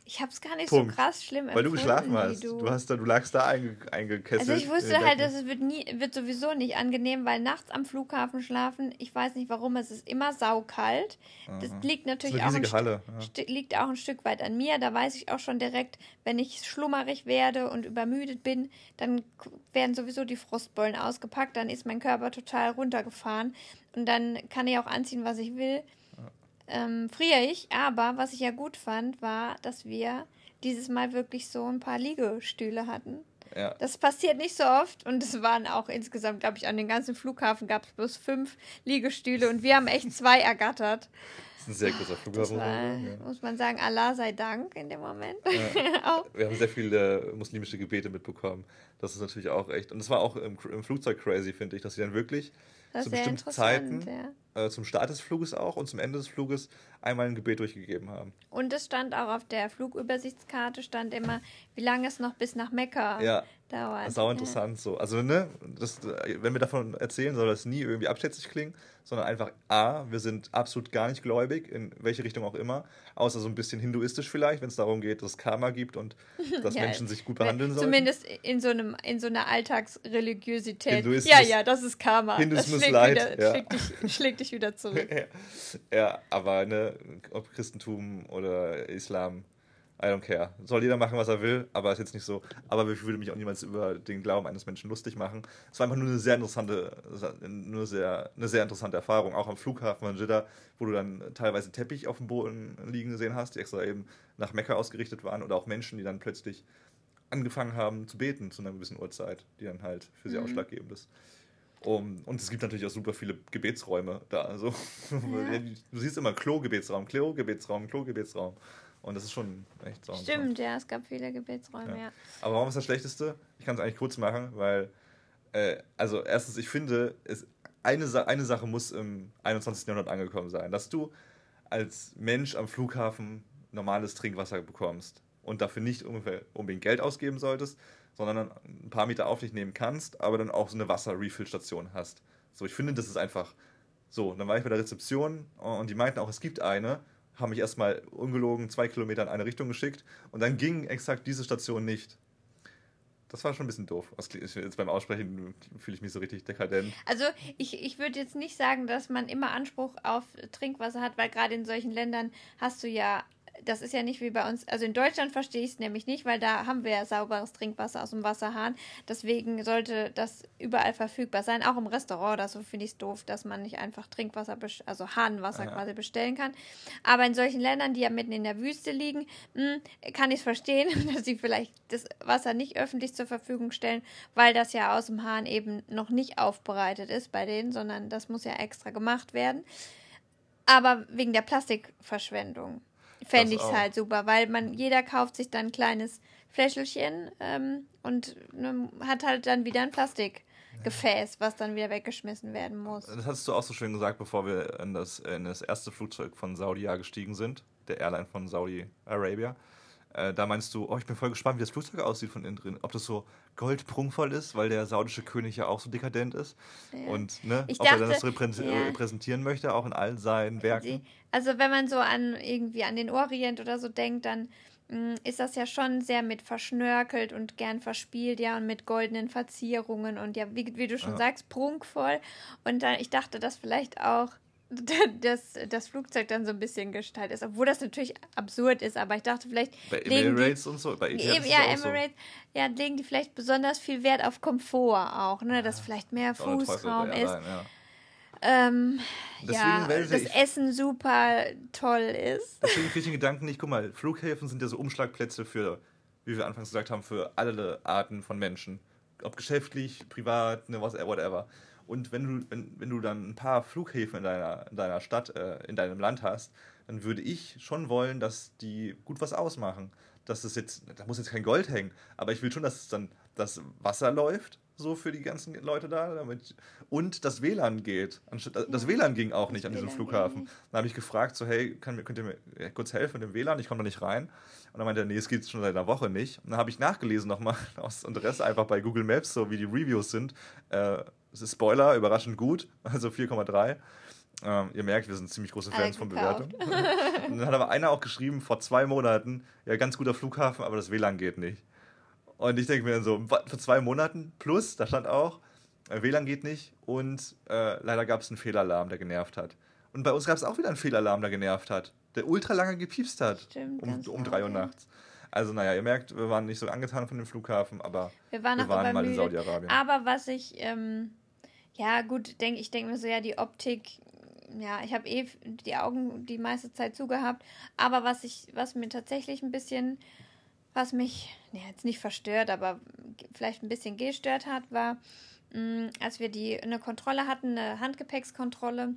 Ich habe es gar nicht Punkt. so krass schlimm Weil du geschlafen hast. Du. hast da, du lagst da einge, eingekesselt. Also ich wusste halt, dass es wird nie, wird sowieso nicht angenehm, weil nachts am Flughafen schlafen, ich weiß nicht warum, es ist immer saukalt. Das Aha. liegt Das natürlich eine auch ein, Halle. Ja. Liegt auch ein Stück weit an mir. Da weiß ich auch schon direkt, wenn ich schlummerig werde und übermüdet bin, dann werden sowieso die Frustbollen ausgepackt, dann ist mein Körper total runtergefahren und dann kann ich auch anziehen, was ich will. Ähm, friere ich, aber was ich ja gut fand, war, dass wir dieses Mal wirklich so ein paar Liegestühle hatten. Ja. Das passiert nicht so oft und es waren auch insgesamt, glaube ich, an den ganzen Flughafen gab es bloß fünf Liegestühle und wir haben echt zwei ergattert. Das ist ein sehr großer Das Flughafen. war, ja. muss man sagen, Allah sei Dank in dem Moment. auch. Wir haben sehr viele muslimische Gebete mitbekommen. Das ist natürlich auch echt. Und es war auch im, im Flugzeug crazy, finde ich, dass sie dann wirklich Das zu bestimmten Zeiten, ja. Äh, zum Start des Fluges auch und zum Ende des Fluges einmal ein Gebet durchgegeben haben. Und es stand auch auf der Flugübersichtskarte, stand immer, wie lange es noch bis nach Mekka Ja, dauert. sau interessant so. Also, ne, das, wenn wir davon erzählen, soll das nie irgendwie abschätzig klingen, sondern einfach A, wir sind absolut gar nicht gläubig, in welche Richtung auch immer, außer so ein bisschen hinduistisch vielleicht, wenn es darum geht, dass es Karma gibt und dass Ja, Menschen sich gut Ja. behandeln sollen. Zumindest in so, einem, in so einer Alltagsreligiosität. Hinduismus- Ja, ja, das ist Karma. Hinduismus das schlägt, light, wieder, ja. schlägt, dich, schlägt dich wieder zurück. ja. ja, aber ne, ob Christentum oder Islam, I don't care. Soll jeder machen, was er will, aber ist jetzt nicht so. Aber ich würde mich auch niemals über den Glauben eines Menschen lustig machen. Es war einfach nur eine sehr interessante, nur sehr, eine sehr interessante Erfahrung. Auch am Flughafen in Jeddah, wo du dann teilweise Teppich auf dem Boden liegen gesehen hast, die extra eben nach Mekka ausgerichtet waren. Oder auch Menschen, die dann plötzlich angefangen haben zu beten zu einer gewissen Uhrzeit, die dann halt für sie Mhm. ausschlaggebend ist. Um, und es gibt natürlich auch super viele Gebetsräume da. Also, Ja. du siehst immer Klo-Gebetsraum, Klo-Gebetsraum, Klo-Gebetsraum. Und das ist schon echt so. Stimmt, ja, es gab viele Gebetsräume, Ja. ja. Aber warum ist das Schlechteste? Ich kann es eigentlich kurz machen, weil, äh, also erstens, ich finde, es, eine, Sa eine Sache muss im 21. Jahrhundert angekommen sein, dass du als Mensch am Flughafen normales Trinkwasser bekommst und dafür nicht unbedingt Geld ausgeben solltest, sondern ein paar Meter auf dich nehmen kannst, aber dann auch so eine Wasser-Refill-Station hast. So, ich finde, das ist einfach so. Dann war ich bei der Rezeption und die meinten auch, es gibt eine, haben mich erstmal ungelogen zwei Kilometer in eine Richtung geschickt und dann ging exakt diese Station nicht. Das war schon ein bisschen doof. Jetzt beim Aussprechen fühle ich mich so richtig dekadent. Also ich, ich würde jetzt nicht sagen, dass man immer Anspruch auf Trinkwasser hat, weil gerade in solchen Ländern hast du ja, das ist ja nicht wie bei uns, also in Deutschland verstehe ich es nämlich nicht, weil da haben wir ja sauberes Trinkwasser aus dem Wasserhahn. Deswegen sollte das überall verfügbar sein, auch im Restaurant oder so finde ich es doof, dass man nicht einfach Trinkwasser, also Hahnenwasser Ja. quasi bestellen kann. Aber in solchen Ländern, die ja mitten in der Wüste liegen, mh, kann ich es verstehen, dass sie vielleicht das Wasser nicht öffentlich zur Verfügung stellen, weil das ja aus dem Hahn eben noch nicht aufbereitet ist bei denen, sondern das muss ja extra gemacht werden. Aber wegen der Plastikverschwendung fände ich es halt super, weil man, jeder kauft sich dann ein kleines Fläschelchen ähm, und ne, hat halt dann wieder ein Plastikgefäß, was dann wieder weggeschmissen werden muss. Das hast du auch so schön gesagt, bevor wir in das, in das erste Flugzeug von Saudi gestiegen sind, der Airline von Saudi Arabia. Äh, da meinst du, oh, ich bin voll gespannt, wie das Flugzeug aussieht von innen drin. Ob das so goldprunkvoll ist, weil der saudische König ja auch so dekadent ist. Ja. Und ne, Ich ob er dann das dachte, reprä ja. repräsentieren möchte, auch in all seinen Werken. Also wenn man so an irgendwie an den Orient oder so denkt, dann mh, ist das ja schon sehr mit verschnörkelt und gern verspielt, ja, und mit goldenen Verzierungen und ja, wie, wie du schon Ja. sagst, prunkvoll. Und dann, ich dachte, dass vielleicht auch das, das Flugzeug dann so ein bisschen gestaltet ist, obwohl das natürlich absurd ist, aber ich dachte vielleicht Bei legen die- Emirates und so, bei ist ja, Emirates, ja, legen die vielleicht besonders viel Wert auf Komfort auch, ne, dass vielleicht mehr so. Fußraum ist. Ja. Ähm, Deswegen ja, das ich- Essen super toll ist. Deswegen finde ich den Gedanken nicht, guck mal, Flughäfen sind ja so Umschlagplätze für, wie wir anfangs gesagt haben, für alle Arten von Menschen. Ob geschäftlich, privat, ne, whatever. Und wenn du, wenn, wenn du dann ein paar Flughäfen in deiner, in deiner Stadt, äh, in deinem Land hast, dann würde ich schon wollen, dass die gut was ausmachen. Dass es jetzt, da muss jetzt kein Gold hängen, aber ich will schon, dass dann das Wasser läuft, so für die ganzen Leute da, damit, und das WLAN geht. Anstatt, das WLAN ging auch nicht an diesem WLAN Flughafen. Dann habe ich gefragt, so, hey, kann, könnt ihr mir äh, kurz helfen mit dem WLAN? Ich komme da nicht rein. Und dann meinte er, nee, es geht schon seit einer Woche nicht. Und dann habe ich nachgelesen nochmal aus Interesse einfach bei Google Maps, so wie die Reviews sind. Äh, es ist Spoiler, überraschend gut, also 4,3. Ähm, ihr merkt, wir sind ziemlich große Fans von. Bewertungen. Und dann hat aber einer auch geschrieben, vor zwei Monaten, ja, ganz guter Flughafen, aber das WLAN geht nicht. Und ich denke mir dann so, für zwei Monaten plus, da stand auch, äh, WLAN geht nicht und äh, leider gab es einen Fehlalarm, der genervt hat. Und bei uns gab es auch wieder einen Fehlalarm, der genervt hat, der ultra lange gepiepst hat. Stimmt, um um laut, drei Uhr nachts. Also naja, ihr merkt, wir waren nicht so angetan von dem Flughafen, aber Wir waren wir waren mal in übermüdet. Saudi-Arabien. Aber was ich, ähm, ja gut, denk, ich denke mir so, ja, die Optik, ja, ich habe eh die Augen die meiste Zeit zugehabt. Aber was ich, was mir tatsächlich ein bisschen, was mich, ja, jetzt nicht verstört, aber vielleicht ein bisschen gestört hat, war, mh, als wir die eine Kontrolle hatten, eine Handgepäckskontrolle,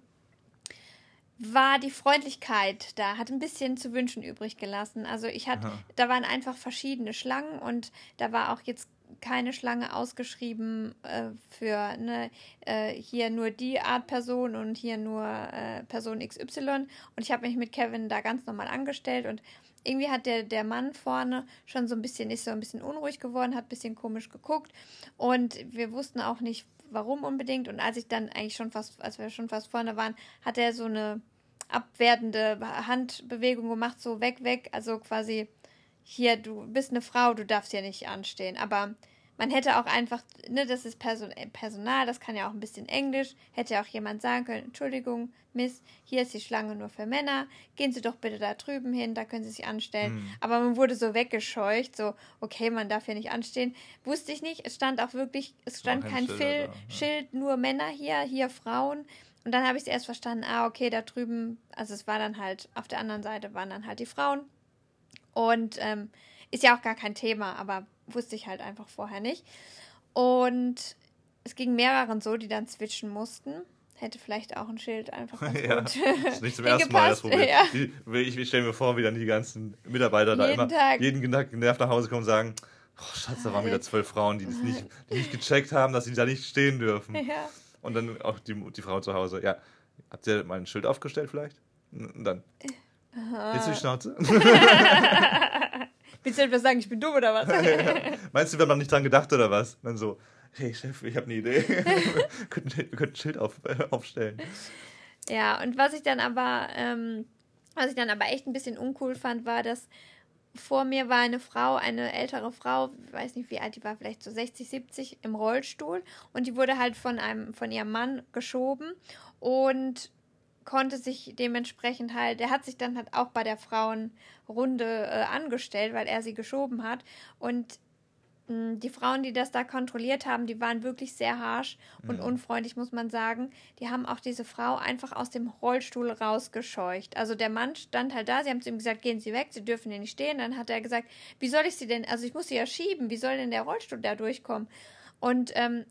war die Freundlichkeit da, hat ein bisschen zu wünschen übrig gelassen. Also ich hatte, da waren einfach verschiedene Schlangen und da war auch jetzt keine Schlange ausgeschrieben äh, für ne, äh, hier nur die Art Person und hier nur äh, Person XY. Und ich habe mich mit Kevin da ganz normal angestellt und irgendwie hat der, der Mann vorne schon so ein bisschen, ist so ein bisschen unruhig geworden, hat ein bisschen komisch geguckt und wir wussten auch nicht, warum unbedingt. Und als ich dann eigentlich schon fast, als wir schon fast vorne waren, hat er so eine abwertende Handbewegung gemacht, so weg, weg, also quasi hier, du bist eine Frau, du darfst hier nicht anstehen. Aber man hätte auch einfach, ne, das ist Person äh, Personal, das kann ja auch ein bisschen Englisch, hätte ja auch jemand sagen können, Entschuldigung, Miss, hier ist die Schlange nur für Männer, gehen Sie doch bitte da drüben hin, da können Sie sich anstellen. Hm. Aber man wurde so weggescheucht, so, okay, man darf hier nicht anstehen. Wusste ich nicht, es stand auch wirklich, es stand kein kein Schilder Phil, da, ja. Schild, nur Männer hier, hier Frauen. Und dann habe ich es erst verstanden, ah, okay, da drüben, also es war dann halt, auf der anderen Seite waren dann halt die Frauen. Und ähm, ist ja auch gar kein Thema, aber wusste ich halt einfach vorher nicht. Und es ging mehreren so, die dann switchen mussten. Hätte vielleicht auch ein Schild einfach ganz Ja, gut ist nicht zum ersten Mal das. Problem. Ja. Ich, ich stelle mir vor, wie dann die ganzen Mitarbeiter da Jeden immer Tag. jeden Tag genervt nach Hause kommen und sagen, oh, Schatz, da waren wieder zwölf Frauen, die das nicht, die nicht gecheckt haben, dass sie da nicht stehen dürfen. Ja. Und dann auch die, die Frau zu Hause, ja, habt ihr mal ein Schild aufgestellt vielleicht? Und dann, jetzt die Schnauze. Willst du etwas sagen, ich bin dumm oder was? Meinst du, wir haben noch nicht dran gedacht oder was? Dann so, hey Chef, ich habe eine Idee. wir, könnten, wir könnten ein Schild auf, äh, aufstellen. Ja, und was ich dann aber, ähm, was ich dann aber echt ein bisschen uncool fand, war, dass vor mir war eine Frau, eine ältere Frau, ich weiß nicht wie alt die war, vielleicht so 60, 70 im Rollstuhl und die wurde halt von einem, von ihrem Mann geschoben und konnte sich dementsprechend halt, der hat sich dann halt auch bei der Frauenrunde äh, angestellt, weil er sie geschoben hat und mh, die Frauen, die das da kontrolliert haben, die waren wirklich sehr harsch und unfreundlich, muss man sagen. Die haben auch diese Frau einfach aus dem Rollstuhl rausgescheucht. Also der Mann stand halt da, sie haben zu ihm gesagt, gehen Sie weg, Sie dürfen hier nicht stehen. Dann hat er gesagt, wie soll ich Sie denn, also ich muss Sie ja schieben, wie soll denn der Rollstuhl da durchkommen? Und ähm,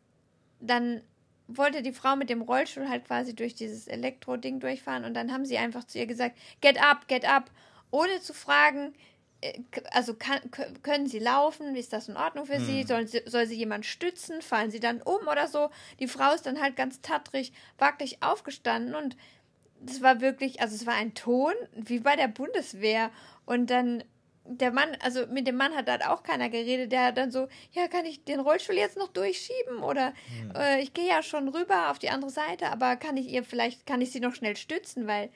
dann wollte die Frau mit dem Rollstuhl halt quasi durch dieses Elektroding durchfahren und dann haben sie einfach zu ihr gesagt, get up, get up, ohne zu fragen, äh, also kann, können sie laufen, ist das in Ordnung für sie? Soll, sie, soll sie jemand stützen, fallen sie dann um oder so? Die Frau ist dann halt ganz tattrig, wackelig aufgestanden und das war wirklich, also es war ein Ton wie bei der Bundeswehr. Und dann der Mann, also mit dem Mann hat halt auch keiner geredet, der dann so, ja, kann ich den Rollstuhl jetzt noch durchschieben? Oder äh, ich gehe ja schon rüber auf die andere Seite, aber kann ich ihr vielleicht, kann ich sie noch schnell stützen, weil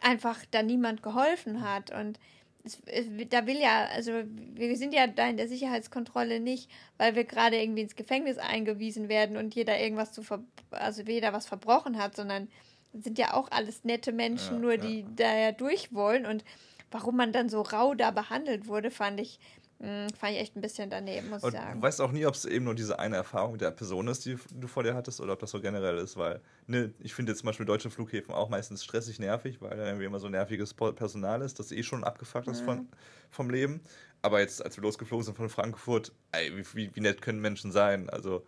einfach da niemand geholfen hat? Und es, es, da will ja, also wir sind ja da in der Sicherheitskontrolle nicht, weil wir gerade irgendwie ins Gefängnis eingewiesen werden und jeder irgendwas zu, ver also jeder was verbrochen hat, sondern es sind ja auch alles nette Menschen, Ja, nur ja. die da ja durch wollen. Und warum man dann so rau da behandelt wurde, fand ich, mh, fand ich echt ein bisschen daneben, muss Und ich sagen. du weißt auch nie, ob es eben nur diese eine Erfahrung mit der Person ist, die du vor dir hattest, oder ob das so generell ist, weil ne, ich finde jetzt zum Beispiel deutsche Flughäfen auch meistens stressig nervig, weil da irgendwie immer so nerviges Personal ist, das eh schon abgefuckt ist von, vom Leben. Aber jetzt, als wir losgeflogen sind von Frankfurt, ey, wie, wie, wie nett können Menschen sein? Also,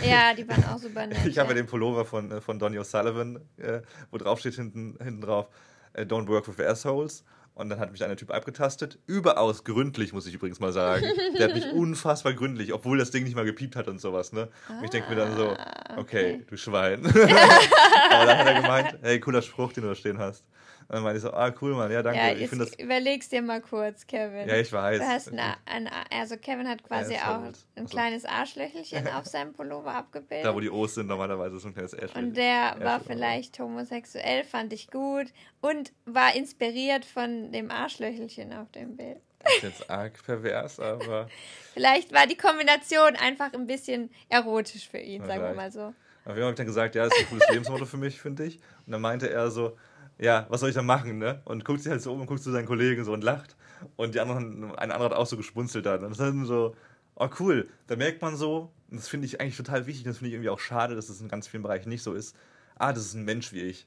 Ja, die waren auch super nett. ich habe ja ja. den Pullover von, äh, von Donny O'Sullivan, äh, wo drauf steht hinten, hinten drauf, äh, Don't work with assholes. Und dann hat mich einer Typ abgetastet. Überaus gründlich, muss ich übrigens mal sagen. Der hat mich unfassbar gründlich, obwohl das Ding nicht mal gepiept hat und sowas. Ne? Und ich denke mir dann so, Ah, okay, du Schwein. Aber dann hat er gemeint, hey, cooler Spruch, den du da stehen hast. Und dann meinte ich so, ah, cool, Mann, ja, danke. Ja, ich finde das. überlegst dir mal kurz, Kevin. Ja, ich weiß. Du hast eine, ein, also Kevin hat quasi Ja, auch halt- ein also- kleines Arschlöchelchen auf seinem Pullover abgebildet. Da, wo die O's sind, normalerweise ist so ein kleines Äschchen. Und der war Äschchen, vielleicht homosexuell, fand ich gut und war inspiriert von dem Arschlöchelchen auf dem Bild. Das ist jetzt arg pervers, aber. Vielleicht war die Kombination einfach ein bisschen erotisch für ihn, Ja, sagen wir mal so. Auf jeden Fall habe ich dann gesagt, ja, das ist ein cooles Lebensmotto für mich, finde ich. Und dann meinte er so, ja, was soll ich da machen, ne? Und guckt sich halt so um und guckt zu seinen Kollegen so und lacht. Und die anderen, ein anderer hat auch so gespunzelt dann. Und das ist dann so, oh cool. Da merkt man so, und das finde ich eigentlich total wichtig, das finde ich irgendwie auch schade, dass das in ganz vielen Bereichen nicht so ist. Ah, das ist ein Mensch wie ich.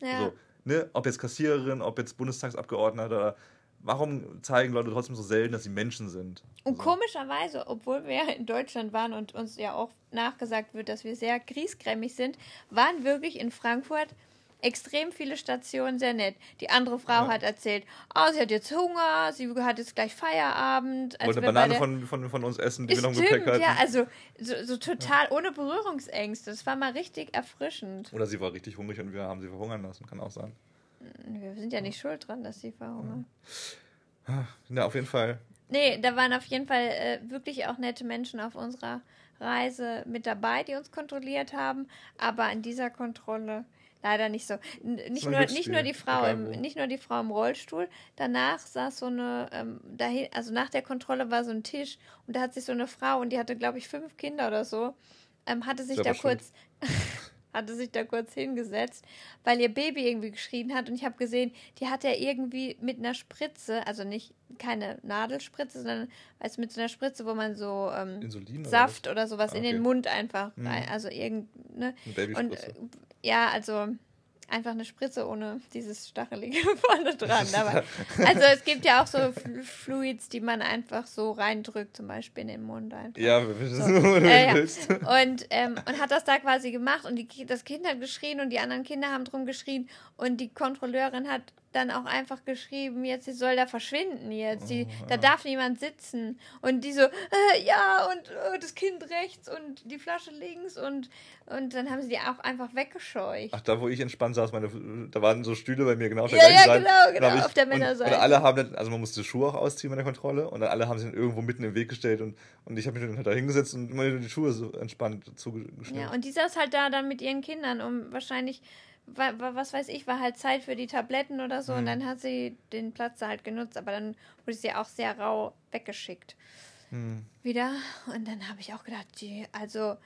Ja. So, ne? Ob jetzt Kassiererin, ob jetzt Bundestagsabgeordneter oder warum zeigen Leute trotzdem so selten, dass sie Menschen sind? Und so. komischerweise, obwohl wir in Deutschland waren und uns ja auch nachgesagt wird, dass wir sehr griesgrämig sind, waren wirklich in Frankfurt extrem viele Stationen sehr nett. Die andere Frau Ja. hat erzählt, oh, sie hat jetzt Hunger, sie hat jetzt gleich Feierabend. als Wollte eine Banane von, von, von uns essen, die wir noch im Gepäck hatten. ja, also so, so total ohne Berührungsängste. Das war mal richtig erfrischend. Oder sie war richtig hungrig und wir haben sie verhungern lassen, kann auch sein. Wir sind ja nicht schuld dran, dass sie verhungert. Ja, auf jeden Fall. Nee, da waren auf jeden Fall äh, wirklich auch nette Menschen auf unserer Reise mit dabei, die uns kontrolliert haben. Aber an dieser Kontrolle leider nicht so. Nicht, nur, nicht, nur die Frau im, nicht nur die Frau im Rollstuhl. Danach saß so eine, ähm, dahin, also nach der Kontrolle war so ein Tisch und da hat sich so eine Frau und die hatte, glaube ich, fünf Kinder oder so, ähm, hatte sich da kurz. hatte sich da kurz hingesetzt, weil ihr Baby irgendwie geschrien hat und ich habe gesehen, die hat er irgendwie mit einer Spritze, also nicht keine Nadelspritze, sondern also mit so einer Spritze, wo man so ähm, Insulin oder Saft oder sowas Ah, in okay. den Mund einfach, Mhm. also irgend, ne? Und äh, ja, also einfach eine Spritze ohne dieses Stachelige vorne dran. Aber, also es gibt ja auch so Fl- Fluids, die man einfach so reindrückt, zum Beispiel in den Mund einfach. ja, wir wissen, So. du Äh, ja. Und, ähm, und hat das da quasi gemacht und die, das Kind hat geschrien und die anderen Kinder haben drum geschrien und die Kontrolleurin hat dann auch einfach geschrieben, jetzt sie soll da verschwinden jetzt, die, Oh, da ja. darf niemand sitzen und die so, äh, ja und äh, das Kind rechts und die Flasche links und, und dann haben sie die auch einfach weggescheucht. Ach, da wo ich entspannt saß, meine, da waren so Stühle bei mir genau auf der Ja, ja, Seite. genau, Und genau, ich, auf der und, Männerseite. Und alle haben dann, also man musste Schuhe auch ausziehen bei der Kontrolle und dann alle haben sich dann irgendwo mitten im Weg gestellt und, und ich habe mich dann halt da hingesetzt und immer die Schuhe so entspannt zugeschnitten. Ja, und die saß halt da dann mit ihren Kindern, um wahrscheinlich, wa- wa- was weiß ich, war halt Zeit für die Tabletten oder so und Mhm. dann hat sie den Platz da halt genutzt, aber dann wurde sie auch sehr rau weggeschickt. Hm. Wieder. Und dann habe ich auch gedacht, die, also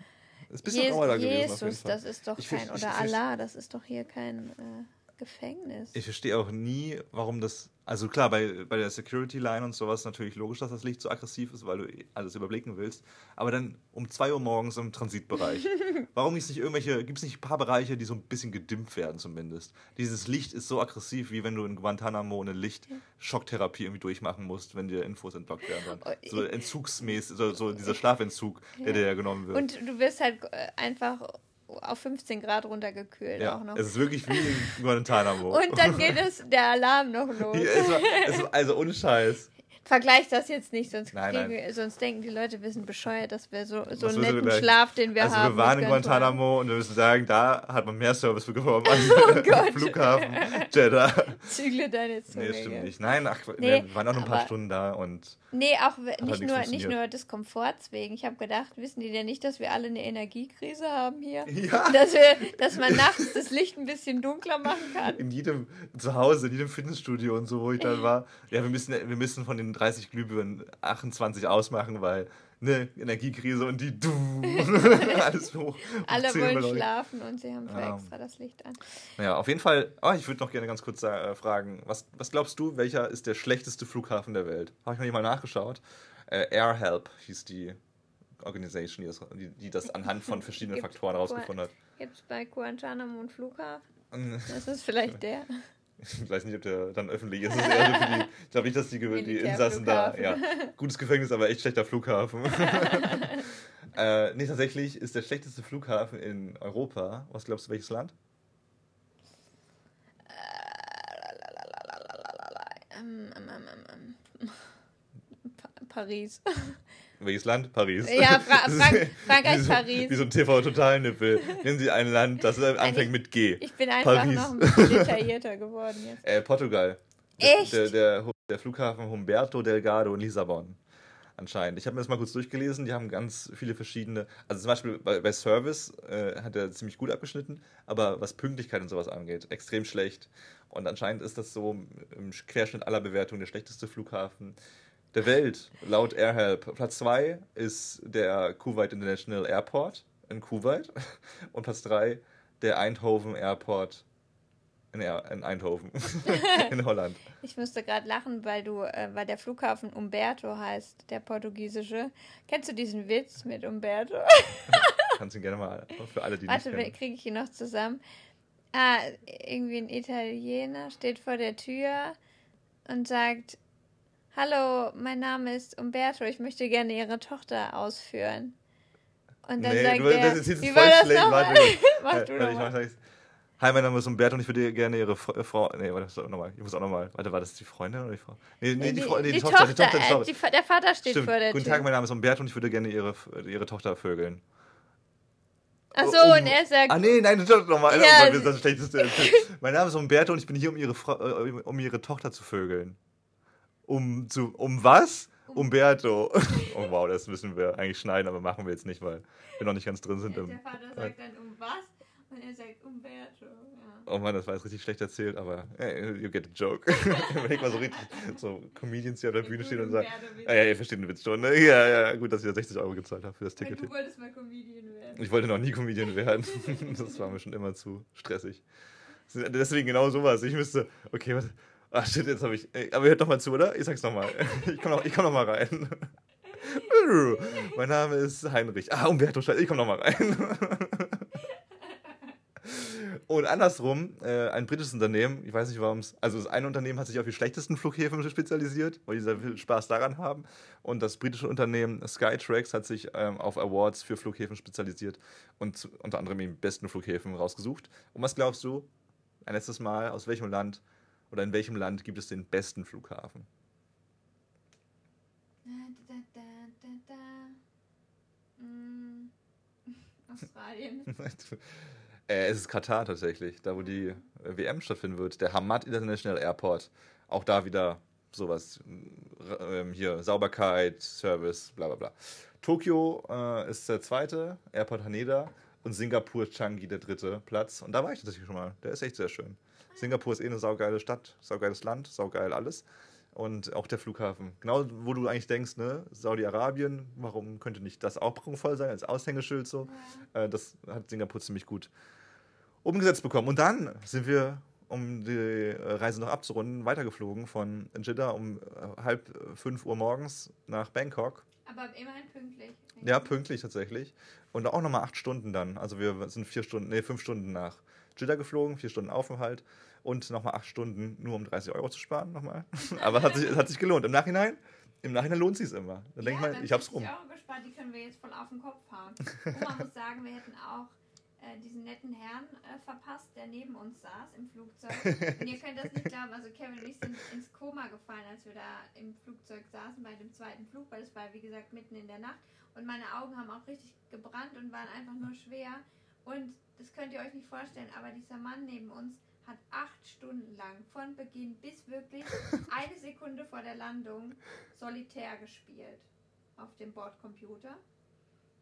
Ist ein bisschen gewesen Jesus, Fall. das ist doch Ich kein, find- oder ich- Allah, das ist doch hier kein äh, Gefängnis. Ich verstehe auch nie, warum das. Also klar, bei, bei der Security Line und sowas natürlich logisch, dass das Licht so aggressiv ist, weil du eh alles überblicken willst. Aber dann um 2 Uhr morgens im Transitbereich. warum gibt es nicht irgendwelche, gibt es nicht ein paar Bereiche, die so ein bisschen gedimmt werden zumindest? Dieses Licht ist so aggressiv, wie wenn du in Guantanamo eine Lichtschocktherapie irgendwie durchmachen musst, wenn dir Infos entlockt werden. Oh, So entzugsmäßig, so, so dieser Schlafentzug, der dir ja genommen wird. Und du wirst halt äh, einfach auf 15 Grad runtergekühlt ja, auch noch. es ist wirklich wie in Guantanamo. Und dann geht es, der Alarm noch los. War, also ohne Scheiß. Vergleich das jetzt nicht, sonst, Nein, kriegen nein. Sonst denken die Leute, wir sind bescheuert, dass wir so, so einen netten? Schlaf, den wir also haben. wir waren in Guantanamo und wir müssen sagen, da hat man mehr Service bekommen als Oh. Flughafen Jeddah. Zügle deine Zunge. Nee, stimmt nicht. Nein, ach, Nee, wir waren auch nur ein paar Stunden da und Nee, auch nicht, nur, nicht nur des Komforts wegen. Ich habe gedacht, wissen die denn nicht, dass wir alle eine Energiekrise haben hier? ja, Dass, wir, dass man nachts das Licht ein bisschen dunkler machen kann? in jedem zu Hause, in jedem Fitnessstudio und so, wo ich dann war, ja, wir müssen, wir müssen von den 30 Glühbirnen 28 ausmachen, weil ne Energiekrise und die du alles hoch. Alle wollen Leute- schlafen und sie haben für Ja. extra das Licht an. Ja, auf jeden Fall. Oh, ich würde noch gerne ganz kurz äh, fragen, was, was glaubst du, welcher ist der schlechteste Flughafen der Welt? Habe ich mal mal nachgeschaut. Äh, AirHelp hieß die Organisation, die das, die, die das anhand von verschiedenen Faktoren herausgefunden hat. Gibt es bei Guantanamo einen Flughafen? Ähm, Das ist vielleicht der. Ich weiß nicht, ob der dann öffentlich ist. Ist eher so für die, ich glaube nicht, dass die, Ge- die Insassen da. Ja, gutes Gefängnis, aber echt schlechter Flughafen. äh, nee, tatsächlich ist der schlechteste Flughafen in Europa. Was glaubst du, welches Land? Ähm, ähm, ähm, ähm, ähm. Pa Paris. Welches Land? Paris. Ja, Fra Frank wie Frankreich, so, Paris. Wie so ein TV-Total-Nippel. Nennen Sie ein Land, das anfängt mit G. Ich bin einfach Paris. noch ein bisschen detaillierter geworden jetzt. Äh, Portugal. Echt? Der, der, der Flughafen Humberto Delgado in Lissabon. Anscheinend. Ich habe mir das mal kurz durchgelesen. Die haben ganz viele verschiedene. Also zum Beispiel bei, bei Service äh, hat er ziemlich gut abgeschnitten, aber was Pünktlichkeit und sowas angeht, extrem schlecht. Und anscheinend ist das so im Querschnitt aller Bewertungen der schlechteste Flughafen der Welt, laut AirHelp. Platz 2 ist der Kuwait International Airport in Kuwait. Und Platz 3 der Eindhoven Airport in, in Eindhoven in Holland. Ich musste gerade lachen, weil du, äh, weil der Flughafen Umberto heißt, der portugiesische. Kennst du diesen Witz mit Umberto? Kannst ihn gerne mal für alle, die Warte, nicht kriege ich ihn noch zusammen? Ah, irgendwie ein Italiener steht vor der Tür und sagt: Hallo, mein Name ist Umberto, ich möchte gerne Ihre Tochter ausführen. Und dann Nee, sagt du, er, das ist jetzt wie war das schlecht. Warte, Mach äh, du warte, ich mach das. Hi, mein Name ist Umberto und ich würde gerne Ihre äh, Frau. Nee, warte, nochmal. Ich muss auch nochmal. Warte, war das die Freundin oder die Frau? Nee, nee, die, Frau, nee, die, Tochter, die Tochter, äh, sorry. die, Fa- der Vater steht Stimmt. vor der Guten Tür. Tag, mein Name ist Umberto und ich würde gerne Ihre, ihre Tochter vögeln. Achso, Um- und er sagt, Ah, nee, nein, nochmal. Ja. Ja. Das ist das Schlechteste. mein Name ist Umberto und ich bin hier, um Ihre, Frau, äh, um ihre Tochter zu vögeln. Um zu. Um was? Umberto. Oh wow, das müssen wir eigentlich schneiden, aber machen wir jetzt nicht, weil wir noch nicht ganz drin sind. der Vater sagt dann um was? Und er sagt Umberto. Ja. oh Mann, das war jetzt richtig schlecht erzählt, aber hey, you get the joke. Wenn ich mal so richtig so Comedians hier auf der Bühne stehen und sagen, ah, ja, ihr versteht den Witz schon, ne? Ja, ja, gut, dass ich da 60 Euro gezahlt habe für das Ticket. Du wolltest mal Comedian werden. Ich wollte noch nie Comedian werden. Das war mir schon immer zu stressig. Deswegen genau sowas. Ich müsste, okay, warte. Ach shit, jetzt habe ich. ey, Aber hört doch mal zu, oder? Ich sag's nochmal. Ich komm noch, ich komm noch mal rein. Mein Name ist Heinrich. Ah, Umberto, Scheiße, ich komm noch mal rein. Und andersrum, äh, ein britisches Unternehmen, ich weiß nicht warum es, also das eine Unternehmen hat sich auf die schlechtesten Flughäfen spezialisiert, weil die sehr viel Spaß daran haben. Und das britische Unternehmen Skytrax hat sich ähm, auf Awards für Flughäfen spezialisiert und unter anderem die besten Flughäfen rausgesucht. Und was glaubst du, ein letztes Mal, aus welchem Land oder in welchem Land gibt es den besten Flughafen? Da, da, da. Mm. Australien. äh, es ist Katar tatsächlich, da wo die äh, WM stattfinden wird. Der Hamad International Airport. Auch da wieder sowas. r- Ähm, hier Sauberkeit, Service, bla bla bla. Tokio äh, ist der zweite, Airport Haneda. Und Singapur Changi der dritte Platz. Und da war ich tatsächlich schon mal. Der ist echt sehr schön. Singapur ist eh eine saugeile Stadt, saugeiles Land, saugeil alles. Und auch der Flughafen. Genau, wo du eigentlich denkst, ne, Saudi-Arabien, warum könnte nicht das auch prunkvoll sein, als Aushängeschild so? Äh, das hat Singapur ziemlich gut umgesetzt bekommen. Und dann sind wir, um die Reise noch abzurunden, weitergeflogen von Jeddah um äh, halb fünf Uhr morgens nach Bangkok. Aber immerhin pünktlich. Ja, pünktlich tatsächlich. Und auch nochmal acht Stunden dann. Also wir sind vier Stunden, nee, fünf Stunden nach Jeddah geflogen, vier Stunden Aufenthalt und nochmal acht Stunden, nur um 30 Euro zu sparen nochmal. Aber es hat sich, es hat sich gelohnt. Im Nachhinein, im Nachhinein lohnt sich immer. Dann denkt man, ich hab's rum. Euro gespart, die können wir jetzt voll auf den Kopf hauen. Und man muss sagen, wir hätten auch äh, diesen netten Herrn äh, verpasst, der neben uns saß im Flugzeug. Und ihr könnt das nicht glauben, also Kevin und ich sind ins Koma gefallen, als wir da im Flugzeug saßen bei dem zweiten Flug, weil es war, wie gesagt, mitten in der Nacht. Und meine Augen haben auch richtig gebrannt und waren einfach nur schwer. Und das könnt ihr euch nicht vorstellen, aber dieser Mann neben uns hat acht Stunden lang von Beginn bis wirklich eine Sekunde vor der Landung solitär gespielt auf dem Bordcomputer.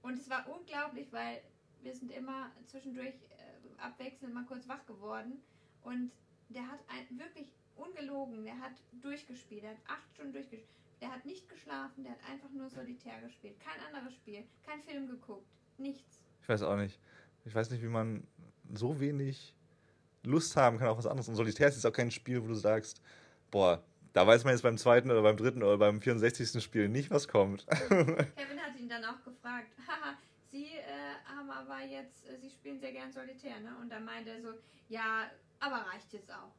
Und es war unglaublich, weil wir sind immer zwischendurch äh, abwechselnd mal kurz wach geworden. Und der hat ein, wirklich ungelogen, der hat durchgespielt, der hat acht Stunden durchgespielt. Der hat nicht geschlafen, der hat einfach nur solitär gespielt. Kein anderes Spiel, kein Film geguckt, nichts. Ich weiß auch nicht. Ich weiß nicht, wie man so wenig Lust haben kann auf was anderes. Und Solitär ist jetzt auch kein Spiel, wo du sagst, boah, da weiß man jetzt beim zweiten oder beim dritten oder beim 64. Spiel nicht, was kommt. Kevin hat ihn dann auch gefragt, haha, Sie äh, haben aber jetzt, äh, Sie spielen sehr gern solitär, ne? Und dann meinte er so, ja, aber reicht jetzt auch.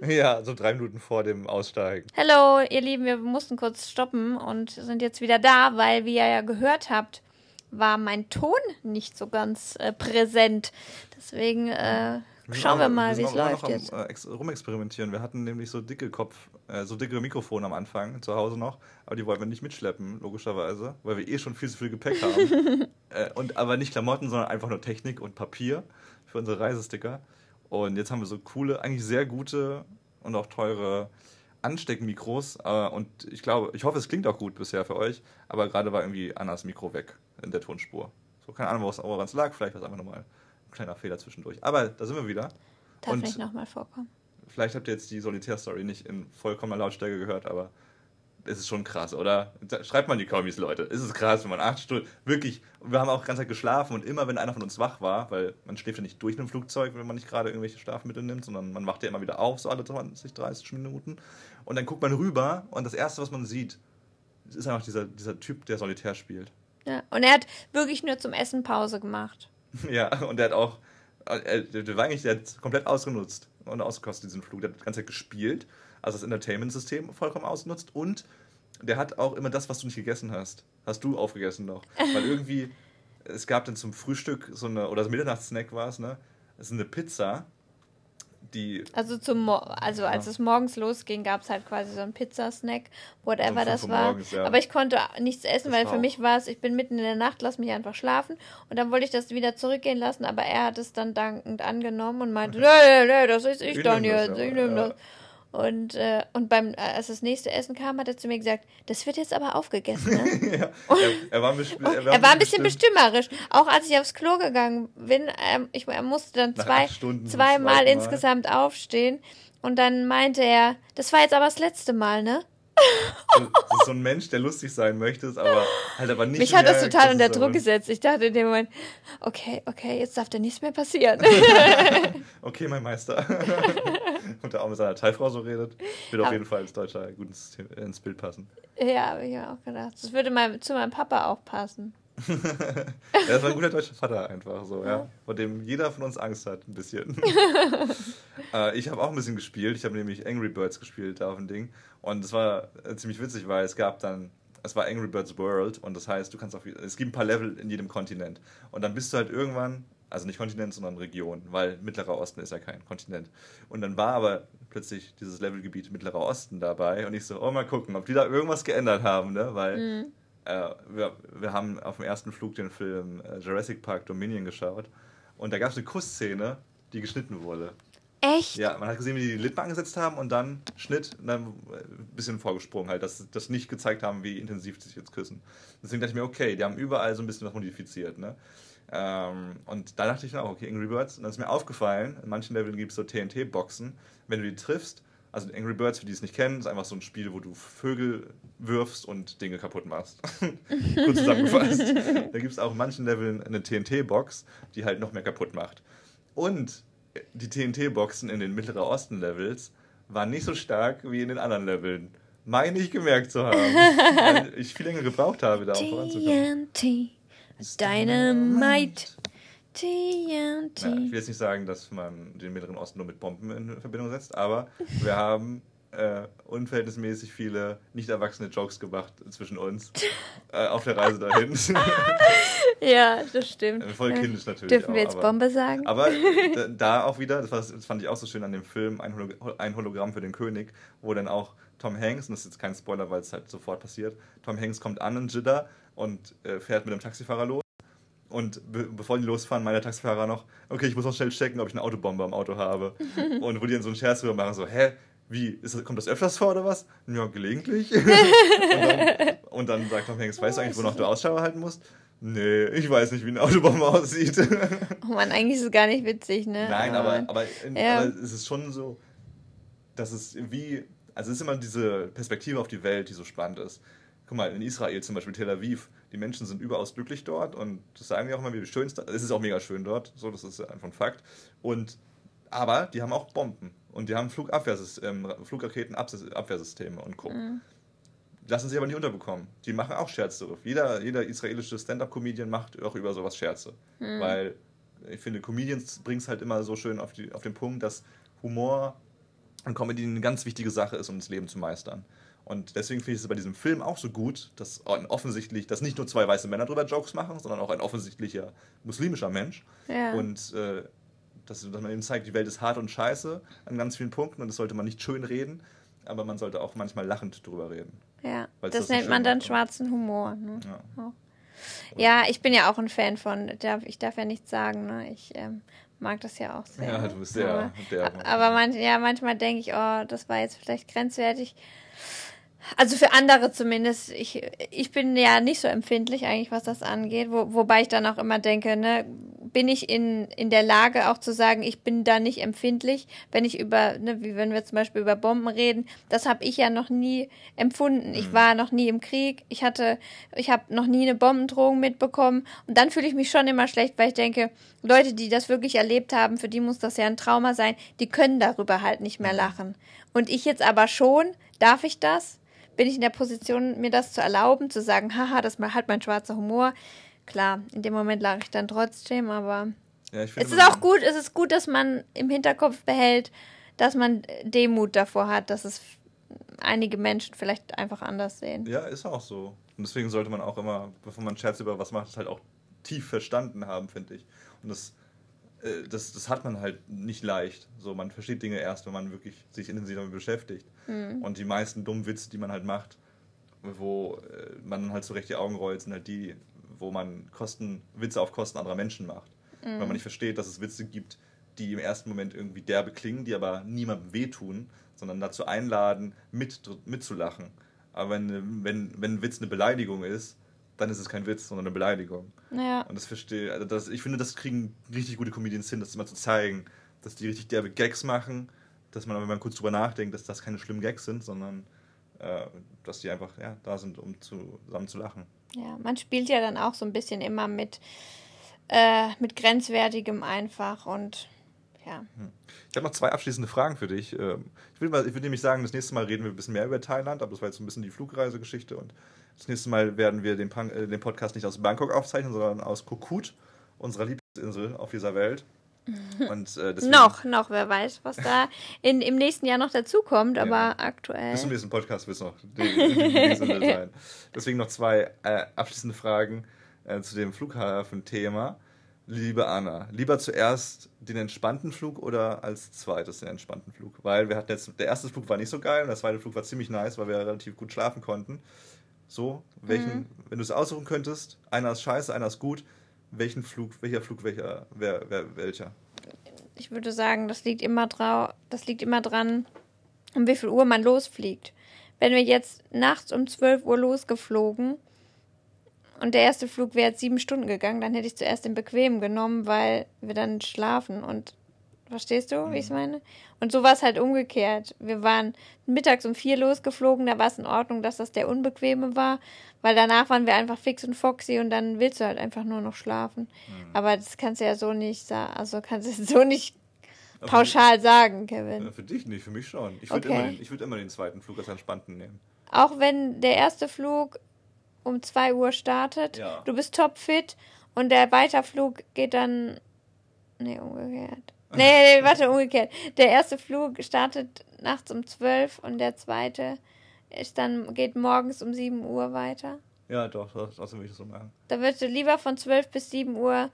ja, so drei Minuten vor dem Aussteigen. Hallo, ihr Lieben, wir mussten kurz stoppen und sind jetzt wieder da, weil, wie ihr ja gehört habt, war mein Ton nicht so ganz äh, präsent. Deswegen äh, Schauen wir mal, wie es läuft noch jetzt. Am, äh, ex- rumexperimentieren. Wir hatten nämlich so dicke Kopf, äh, so dicke Mikrofone am Anfang zu Hause noch, aber die wollten wir nicht mitschleppen, logischerweise, weil wir eh schon viel zu viel Gepäck haben. äh, und aber nicht Klamotten, sondern einfach nur Technik und Papier für unsere Reisesticker. Und jetzt haben wir so coole, eigentlich sehr gute und auch teure Ansteckmikros. Äh, und ich glaube, ich hoffe, es klingt auch gut bisher für euch, aber gerade war irgendwie Annas Mikro weg in der Tonspur. So, keine Ahnung, woran es lag, vielleicht war es einfach nochmal kleiner Fehler zwischendurch. Aber da sind wir wieder. Darf Und- nicht nochmal vorkommen. Vielleicht habt ihr jetzt die Solitär-Story nicht in vollkommener Lautstärke gehört, aber es ist schon krass, oder? Schreibt mal in die Kommis, Leute. Es ist krass, wenn man acht Stunden, wirklich, wir haben auch die ganze Zeit geschlafen und immer, wenn einer von uns wach war, weil man schläft ja nicht durch im Flugzeug, wenn man nicht gerade irgendwelche Schlafmittel nimmt, sondern man wacht ja immer wieder auf, so alle 20, 30 Minuten. Und dann guckt man rüber und das Erste, was man sieht, ist einfach dieser, dieser Typ, der Solitär spielt. Ja. Und er hat wirklich nur zum Essen Pause gemacht. Ja, und der hat auch, äh, der, der war eigentlich, der hat komplett ausgenutzt und ausgekostet diesen Flug. Der hat die ganze Zeit gespielt, also das Entertainment-System vollkommen ausgenutzt und der hat auch immer das, was du nicht gegessen hast, hast du aufgegessen noch. Weil irgendwie, es gab dann zum Frühstück so eine, oder so Mitternachtssnack war es, ne? Es ist eine Pizza, die, Also, zum Mo also als Ja. es morgens losging, gab es halt quasi so einen Pizzasnack, whatever fünf das war. morgens, ja. Aber ich konnte nichts essen, Das weil für mich war es, ich bin mitten in der Nacht, lass mich einfach schlafen. Und dann wollte ich das wieder zurückgehen lassen, aber er hat es dann dankend angenommen und meinte, nee, nee, nee, das ist ich, Ich dann jetzt, ich nehme das. Und, äh, und beim, äh, als das nächste Essen kam, hat er zu mir gesagt, das wird jetzt aber aufgegessen. Ne? ja, er, er war, best- Und er war ein bisschen bestimmerisch. Auch als ich aufs Klo gegangen bin, ähm, ich, er musste dann zwei, Stunden zweimal zweimal. insgesamt aufstehen. Und dann meinte er, das war jetzt aber das letzte Mal, ne? Das ist so ein Mensch, der lustig sein möchte, aber halt aber nicht Mich hat das total unter Druck gesetzt. Ich dachte in dem Moment, okay, okay, jetzt darf dir nichts mehr passieren. Okay, mein Meister. Und der auch mit seiner Teilfrau so redet, wird auf jeden Fall als Deutscher gut ins, ins Bild passen. ja, habe ich mir auch gedacht. Das würde mein, zu meinem Papa auch passen. Er ist ein guter deutscher Vater einfach so, ja. Vor dem jeder von uns Angst hat, ein bisschen. äh, ich habe auch ein bisschen gespielt. Ich habe nämlich Angry Birds gespielt da auf dem Ding. Und es war äh, ziemlich witzig, weil es gab dann, es war Angry Birds World und das heißt, du kannst auf, es gibt ein paar Level in jedem Kontinent. Und dann bist du halt irgendwann, also nicht Kontinent, sondern Region, weil Mittlerer Osten ist ja kein Kontinent. Und dann war aber plötzlich dieses Levelgebiet Mittlerer Osten dabei und ich so, oh mal gucken, ob die da irgendwas geändert haben, ne? Weil Mhm. äh, wir, wir haben auf dem ersten Flug den Film äh, Jurassic Park Dominion geschaut und da gab es eine Kussszene, die geschnitten wurde. Echt? Ja, man hat gesehen, wie die die Lippen angesetzt haben und dann Schnitt und dann ein bisschen vorgesprungen halt, dass das nicht gezeigt haben, wie intensiv sie sich jetzt küssen. Deswegen dachte ich mir, okay, die haben überall so ein bisschen was modifiziert, ne? Ähm, und da dachte ich dann auch, okay, Angry Birds. Und dann ist mir aufgefallen, in manchen Leveln gibt es so TNT-Boxen. Wenn du die triffst, also Angry Birds, für die es nicht kennen, ist einfach so ein Spiel, wo du Vögel wirfst und Dinge kaputt machst. Kurz zusammengefasst. da gibt es auch in manchen Leveln eine TNT-Box, die halt noch mehr kaputt macht. Und die TNT-Boxen in den Mittlerer Osten-Levels waren nicht so stark wie in den anderen Leveln. Meine ich gemerkt zu haben. weil ich viel länger gebraucht habe, da auch voranzukommen. TNT, Dynamite, Ja, ich TNT. will jetzt nicht sagen, dass man den Mittleren Osten nur mit Bomben in Verbindung setzt, aber wir haben äh, unverhältnismäßig viele nicht erwachsene Jokes gemacht zwischen uns äh, auf der Reise dahin. Ja, das stimmt. Voll kindisch natürlich. Dürfen wir auch, jetzt aber- Bombe sagen? Aber da, da auch wieder, das, war, das fand ich auch so schön an dem Film, ein, Holo ein Hologramm für den König, wo dann auch Tom Hanks, und das ist jetzt kein Spoiler, weil es halt sofort passiert, Tom Hanks kommt an in Jeddah und äh, fährt mit dem Taxifahrer los. Und be bevor die losfahren, meint der Taxifahrer noch, okay, ich muss noch schnell checken, ob ich eine Autobombe am Auto habe. und wo die dann so einen Scherz drüber machen, so, hä, wie, ist das, kommt das öfters vor oder was? Ja, gelegentlich. und, dann, und dann sagt Tom Hanks, weißt du eigentlich, wonach du Ausschau halten musst? Nee, ich weiß nicht, wie eine Autobombe aussieht. Oh Mann, eigentlich ist es gar nicht witzig, ne? Nein, aber, aber, Ja. aber es ist schon so, dass es wie, also es ist immer diese Perspektive auf die Welt, die so spannend ist. Guck mal, in Israel zum Beispiel, Tel Aviv, die Menschen sind überaus glücklich dort und das sagen wir auch immer, wie schön es da Es ist auch mega schön dort, so, das ist einfach ein Fakt. Und, aber die haben auch Bomben und die haben Flugabwehrsystem, ähm, Flugraketenabwehrsysteme und Co. Lassen sie aber nicht unterbekommen. Die machen auch Scherze. Jeder, jeder israelische Stand-Up-Comedian macht auch über sowas Scherze. Weil ich finde, Comedians bringen es halt immer so schön auf, die, auf den Punkt, dass Humor und Comedy eine ganz wichtige Sache ist, um das Leben zu meistern. Und deswegen finde ich es bei diesem Film auch so gut, dass offensichtlich, dass nicht nur zwei weiße Männer drüber Jokes machen, sondern auch ein offensichtlicher muslimischer Mensch. Ja. Und äh, dass, dass man eben zeigt, die Welt ist hart und scheiße an ganz vielen Punkten und das sollte man nicht schön reden, aber man sollte auch manchmal lachend drüber reden. Ja, das, das nennt man dann macht. schwarzen Humor. Ne? Ja. Ja, ich bin ja auch ein Fan von, darf, ich darf ja nichts sagen, ne? ich ähm, mag das ja auch sehr. Ja, du bist sehr aber, derbe. aber manch, ja, manchmal denke ich, oh, das war jetzt vielleicht grenzwertig. Also für andere zumindest. Ich, ich bin ja nicht so empfindlich eigentlich, was das angeht. Wo, wobei ich dann auch immer denke, ne, bin ich in, in der Lage auch zu sagen, ich bin da nicht empfindlich, wenn ich über, ne, wie wenn wir zum Beispiel über Bomben reden, das habe ich ja noch nie empfunden. Ich war noch nie im Krieg, ich hatte, ich habe noch nie eine Bombendrohung mitbekommen und dann fühle ich mich schon immer schlecht, weil ich denke, Leute, die das wirklich erlebt haben, für die muss das ja ein Trauma sein, die können darüber halt nicht mehr lachen. Und ich jetzt aber schon, darf ich das? Bin ich in der Position, mir das zu erlauben, zu sagen, haha, das ist halt mein schwarzer Humor. Klar, in dem Moment lache ich dann trotzdem, aber Ja, es ist auch gut, es ist gut, dass man im Hinterkopf behält, dass man Demut davor hat, dass es einige Menschen vielleicht einfach anders sehen. Ja, ist auch so. Und deswegen sollte man auch immer, bevor man Scherz über was macht, das halt auch tief verstanden haben, finde ich. Und das, das, das hat man halt nicht leicht. So, man versteht Dinge erst, wenn man wirklich sich intensiv damit beschäftigt. Und die meisten dummen Witze, die man halt macht, wo äh, man halt so recht die Augen rollt, sind halt die, wo man Kosten, Witze auf Kosten anderer Menschen macht. Weil man nicht versteht, dass es Witze gibt, die im ersten Moment irgendwie derbe klingen, die aber niemandem wehtun, sondern dazu einladen, mit, mitzulachen. Aber wenn, wenn, wenn ein Witz eine Beleidigung ist, dann ist es kein Witz, sondern eine Beleidigung. Ja, Und das verstehe, also das, ich finde, das kriegen richtig gute Comedians hin, das immer zu zeigen, dass die richtig derbe Gags machen, dass man, wenn man kurz drüber nachdenkt, dass das keine schlimmen Gags sind, sondern äh, dass die einfach ja, da sind, um zu, zusammen zu lachen. ja, man spielt ja dann auch so ein bisschen immer mit, äh, mit Grenzwertigem einfach und ja. Ich habe noch zwei abschließende Fragen für dich. Ähm, Ich mal, ich nämlich sagen, das nächste Mal reden wir ein bisschen mehr über Thailand, aber das war jetzt so ein bisschen die Flugreisegeschichte. Und das nächste Mal werden wir den, Pan äh, den Podcast nicht aus Bangkok aufzeichnen, sondern aus Kokut, unserer Lieblingsinsel auf dieser Welt. Und, äh, Noch, noch, wer weiß, was da in, im nächsten Jahr noch dazukommt, aber Ja. aktuell. Bis zum nächsten Podcast wird es noch die, die sein. Deswegen noch zwei äh, abschließende Fragen äh, zu dem Flughafen-Thema. Liebe Anna, lieber zuerst den entspannten Flug oder als zweites den entspannten Flug? Weil wir hatten jetzt, der erste Flug war nicht so geil und der zweite Flug war ziemlich nice, weil wir relativ gut schlafen konnten. So, welchen, wenn du es aussuchen könntest, einer ist scheiße, einer ist gut, welchen Flug, welcher Flug, welcher, wer, wer, welcher? Ich würde sagen, das liegt immer drau das liegt immer dran, um wie viel Uhr man losfliegt. Wenn wir jetzt nachts um 12 Uhr losgeflogen und der erste Flug wäre jetzt sieben Stunden gegangen, dann hätte ich zuerst den bequemen genommen, weil wir dann schlafen und verstehst du, wie ich es meine? Und so war es halt umgekehrt. Wir waren mittags um vier losgeflogen, da war es in Ordnung, dass das der unbequeme war, weil danach waren wir einfach fix und foxy und dann willst du halt einfach nur noch schlafen. Aber das kannst du ja so nicht sagen, also kannst du so nicht pauschal sagen, Kevin. Für dich nicht, für mich schon. Ich würde Okay. immer, den- ich würd immer den zweiten Flug als entspannten nehmen. Auch wenn der erste Flug um 2 Uhr startet, Ja. du bist topfit und der Weiterflug geht dann. Nee, umgekehrt. Nee, nee, warte, umgekehrt. Der erste Flug startet nachts um 12 und der zweite ist dann, geht morgens um 7 Uhr weiter. Ja, doch, doch, trotzdem würde ich das so machen. Da würdest du lieber von 12 bis 7 Uhr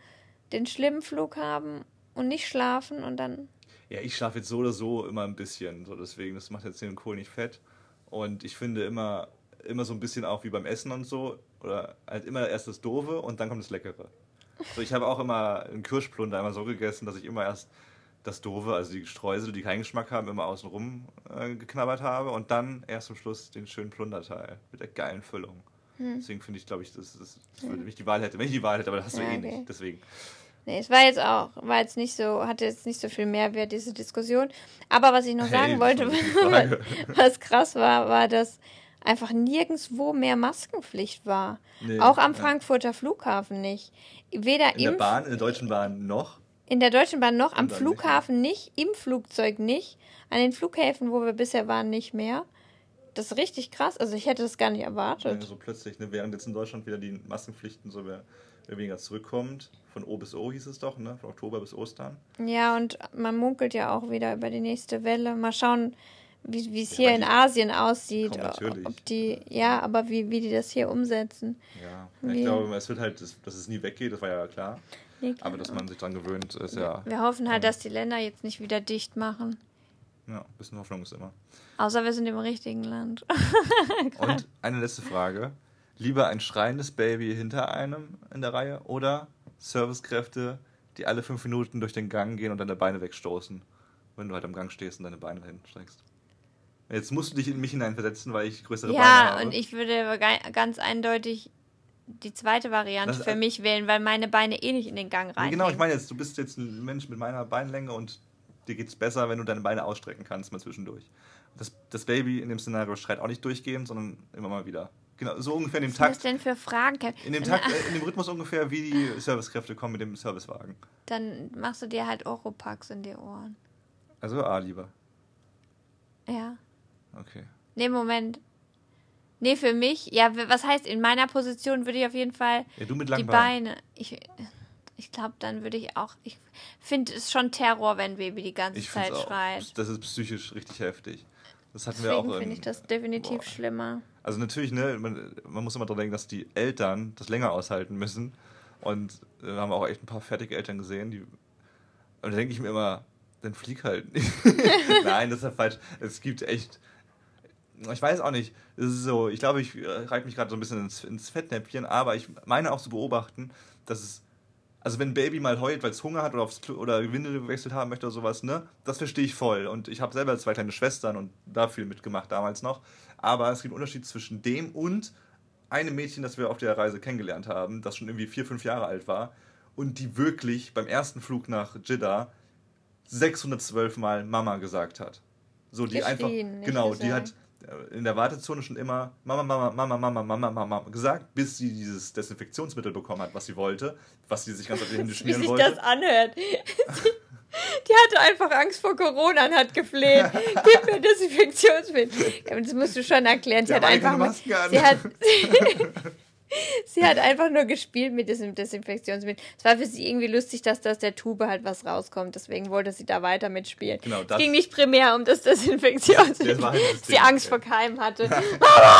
den schlimmen Flug haben und nicht schlafen und dann. Ja, ich schlafe jetzt so oder so immer ein bisschen. So deswegen, das macht jetzt den Kohl nicht fett. Und ich finde immer, immer so ein bisschen auch wie beim Essen und so. Oder halt immer erst das Doofe und dann kommt das Leckere. So, ich habe auch immer einen Kirschplunder einmal so gegessen, dass ich immer erst das Doofe, also die Streusel, die keinen Geschmack haben, immer außenrum äh, geknabbert habe und dann erst zum Schluss den schönen Plunderteil mit der geilen Füllung. Deswegen finde ich, glaube ich, das, das, das würde, wenn ich die Wahl hätte. Wenn ich die Wahl hätte, aber das hast du Ja, eh okay. nicht. Deswegen. Nee, es war jetzt auch, war jetzt nicht so, hatte jetzt nicht so viel Mehrwert, diese Diskussion. Aber was ich noch sagen Hey, wollte, was krass war, war, dass einfach nirgendwo mehr Maskenpflicht war. Nee, auch am ja. Frankfurter Flughafen nicht. Weder In der Bahn, in der Deutschen Bahn noch. in der Deutschen Bahn noch, am dann nicht Flughafen nicht, im Flugzeug nicht, an den Flughäfen, wo wir bisher waren, nicht mehr. Das ist richtig krass. Also ich hätte das gar nicht Ja, erwartet. so plötzlich, ne, während jetzt in Deutschland wieder die Maskenpflichten so mehr, mehr weniger zurückkommt. Von O bis O hieß es doch, ne? Von Oktober bis Ostern. Ja, und man munkelt ja auch wieder über die nächste Welle. Mal schauen, wie wie es hier in Asien aussieht. natürlich. Ob die, ja, aber wie, wie die das hier umsetzen. Ja. Ich Nee. glaube, es wird halt, dass, dass es nie weggeht, das war ja klar. Nee, Aber dass man sich dran gewöhnt, ist ja. Wir hoffen halt, dass die Länder jetzt nicht wieder dicht machen. Ja, ein bisschen Hoffnung ist immer. Außer wir sind im richtigen Land. Und eine letzte Frage. Lieber ein schreiendes Baby hinter einem in der Reihe oder Servicekräfte, die alle fünf Minuten durch den Gang gehen und deine Beine wegstoßen, wenn du halt am Gang stehst und deine Beine dahin streckst. Jetzt musst du dich in mich hineinversetzen, weil ich größere Beine Ja, habe. und ich würde ganz eindeutig die zweite Variante Das- für mich wählen, weil meine Beine eh nicht in den Gang rein. genau, ich meine jetzt, du bist jetzt ein Mensch mit meiner Beinlänge und dir geht's besser, wenn du deine Beine ausstrecken kannst, mal zwischendurch. Das, das Baby in dem Szenario schreit auch nicht durchgehend, sondern immer mal wieder. Genau, so ungefähr in dem Was Takt, denn für Fragen? In dem Takt, äh, in dem Rhythmus ungefähr, wie die Servicekräfte kommen mit dem Servicewagen. Dann machst du dir halt Oropax in die Ohren. Also A lieber. Ja. Okay. Nee, Moment. Nee, für mich, ja, was heißt, in meiner Position würde ich auf jeden Fall Ja, du mit die. Beine. Ich, ich glaube, dann würde ich auch. Ich finde es schon Terror, wenn Baby die ganze Ich Zeit auch. schreit. Das ist psychisch richtig heftig. Das hatten wir auch. Deswegen in- finde ich das definitiv Boah. schlimmer. Also natürlich, ne, man, man muss immer dran denken, dass die Eltern das länger aushalten müssen. Und äh, wir haben auch echt ein paar fertige Eltern gesehen, die. Und da denke ich mir immer, dann flieg halt. Nein, das ist ja falsch. Es gibt echt. Ich weiß auch nicht. So, ich glaube, ich äh, reite mich gerade so ein bisschen ins, ins Fettnäpfchen, aber ich meine auch zu beobachten, dass es. Also wenn ein Baby mal heult, weil es Hunger hat oder aufs Klo oder Windel gewechselt haben möchte oder sowas, ne, das verstehe ich voll. Und ich habe selber zwei kleine Schwestern und da viel mitgemacht damals noch. Aber es gibt einen Unterschied zwischen dem und einem Mädchen, das wir auf der Reise kennengelernt haben, das schon irgendwie vier, fünf Jahre alt war und die wirklich beim ersten Flug nach Jeddah 612 Mal Mama gesagt hat. So, die einfach, Geschrien, nicht genau, die hat in der Wartezone schon immer Mama, Mama, Mama, Mama, Mama, Mama gesagt, bis sie dieses Desinfektionsmittel bekommen hat, was sie wollte, was sie sich ganz auf die Hände Wie schmieren sich wollte. das anhört. Die hatte einfach Angst vor Corona und hat gefleht. Gib mir Desinfektionsmittel. Das musst du schon erklären. Sie hat einfach. Sie hat, sie hat einfach nur gespielt mit diesem Desinfektionsmittel. Es war für sie irgendwie lustig, dass aus der Tube halt was rauskommt. Deswegen wollte sie da weiter mitspielen. Genau, es das- ging nicht primär um das Desinfektionsmittel. Das halt das sie Ding, Angst ja. vor Keimen hatte. Mama!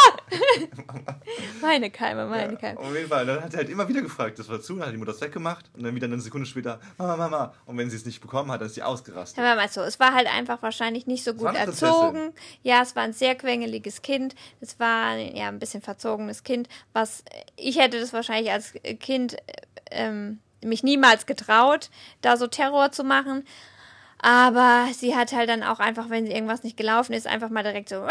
meine Keime, meine Keime. Auf jeden Fall. Dann hat er halt immer wieder gefragt, das war zu, dann hat die Mutter es weggemacht und dann wieder eine Sekunde später, Mama, Mama. Und wenn sie es nicht bekommen hat, dann ist sie ausgerastet. Wir mal so, es war halt einfach wahrscheinlich nicht so gut erzogen. Ja, es war ein sehr quengeliges Kind. Es war ja ein bisschen verzogenes Kind, was ich hätte das wahrscheinlich als Kind ähm, mich niemals getraut, da so Terror zu machen. Aber sie hat halt dann auch einfach, wenn sie irgendwas nicht gelaufen ist, einfach mal direkt so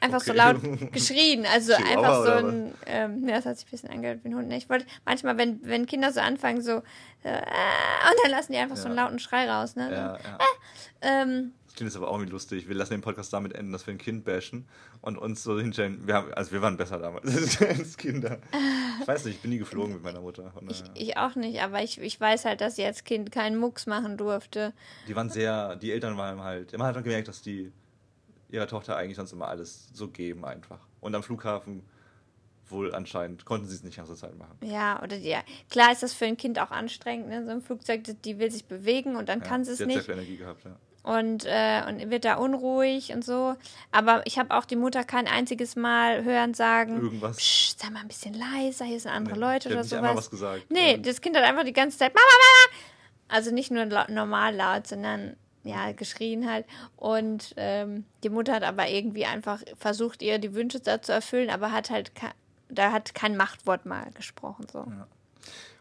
einfach so Okay. laut geschrien. Also Chihuahua einfach so ein, ähm, ja, das hat sich ein bisschen angehört wie ein Hund. ne? Ich wollte manchmal, wenn, wenn Kinder so anfangen, so äh, und dann lassen die einfach so einen Ja. lauten Schrei raus, ne? So, Ja, ja. ähm, Das klingt jetzt aber auch irgendwie lustig. Wir lassen den Podcast damit enden, dass wir ein Kind bashen und uns so hinstellen. Wir haben, also wir waren besser damals als Kinder. Ich weiß nicht, ich bin nie geflogen mit meiner Mutter. Von Ich, ich auch nicht, aber ich, ich weiß halt, dass sie als Kind keinen Mucks machen durfte. Die waren sehr, die Eltern waren halt, man hat dann gemerkt, dass die ihrer Tochter eigentlich sonst immer alles so geben einfach. Und am Flughafen wohl anscheinend konnten sie es nicht die ganze Zeit machen. Ja, oder ja. Klar ist das für ein Kind auch anstrengend, ne? So ein Flugzeug, die- will sich bewegen und dann Ja, kann sie es die hat sehr nicht. viel Energie gehabt, ja. Und, äh, und wird da unruhig und so. Aber ich habe auch die Mutter kein einziges Mal hören sagen, Irgendwas. Psst, sei mal ein bisschen leiser, hier sind andere Nee, Leute oder nicht einmal sowas. was gesagt. Nee, Ja. das Kind hat einfach die ganze Zeit Mama, Mama. Also nicht nur la normal laut, sondern ja, geschrien halt. Und ähm, die Mutter hat aber irgendwie einfach versucht, ihr die Wünsche da zu erfüllen, aber hat halt da hat kein Machtwort mal gesprochen. So,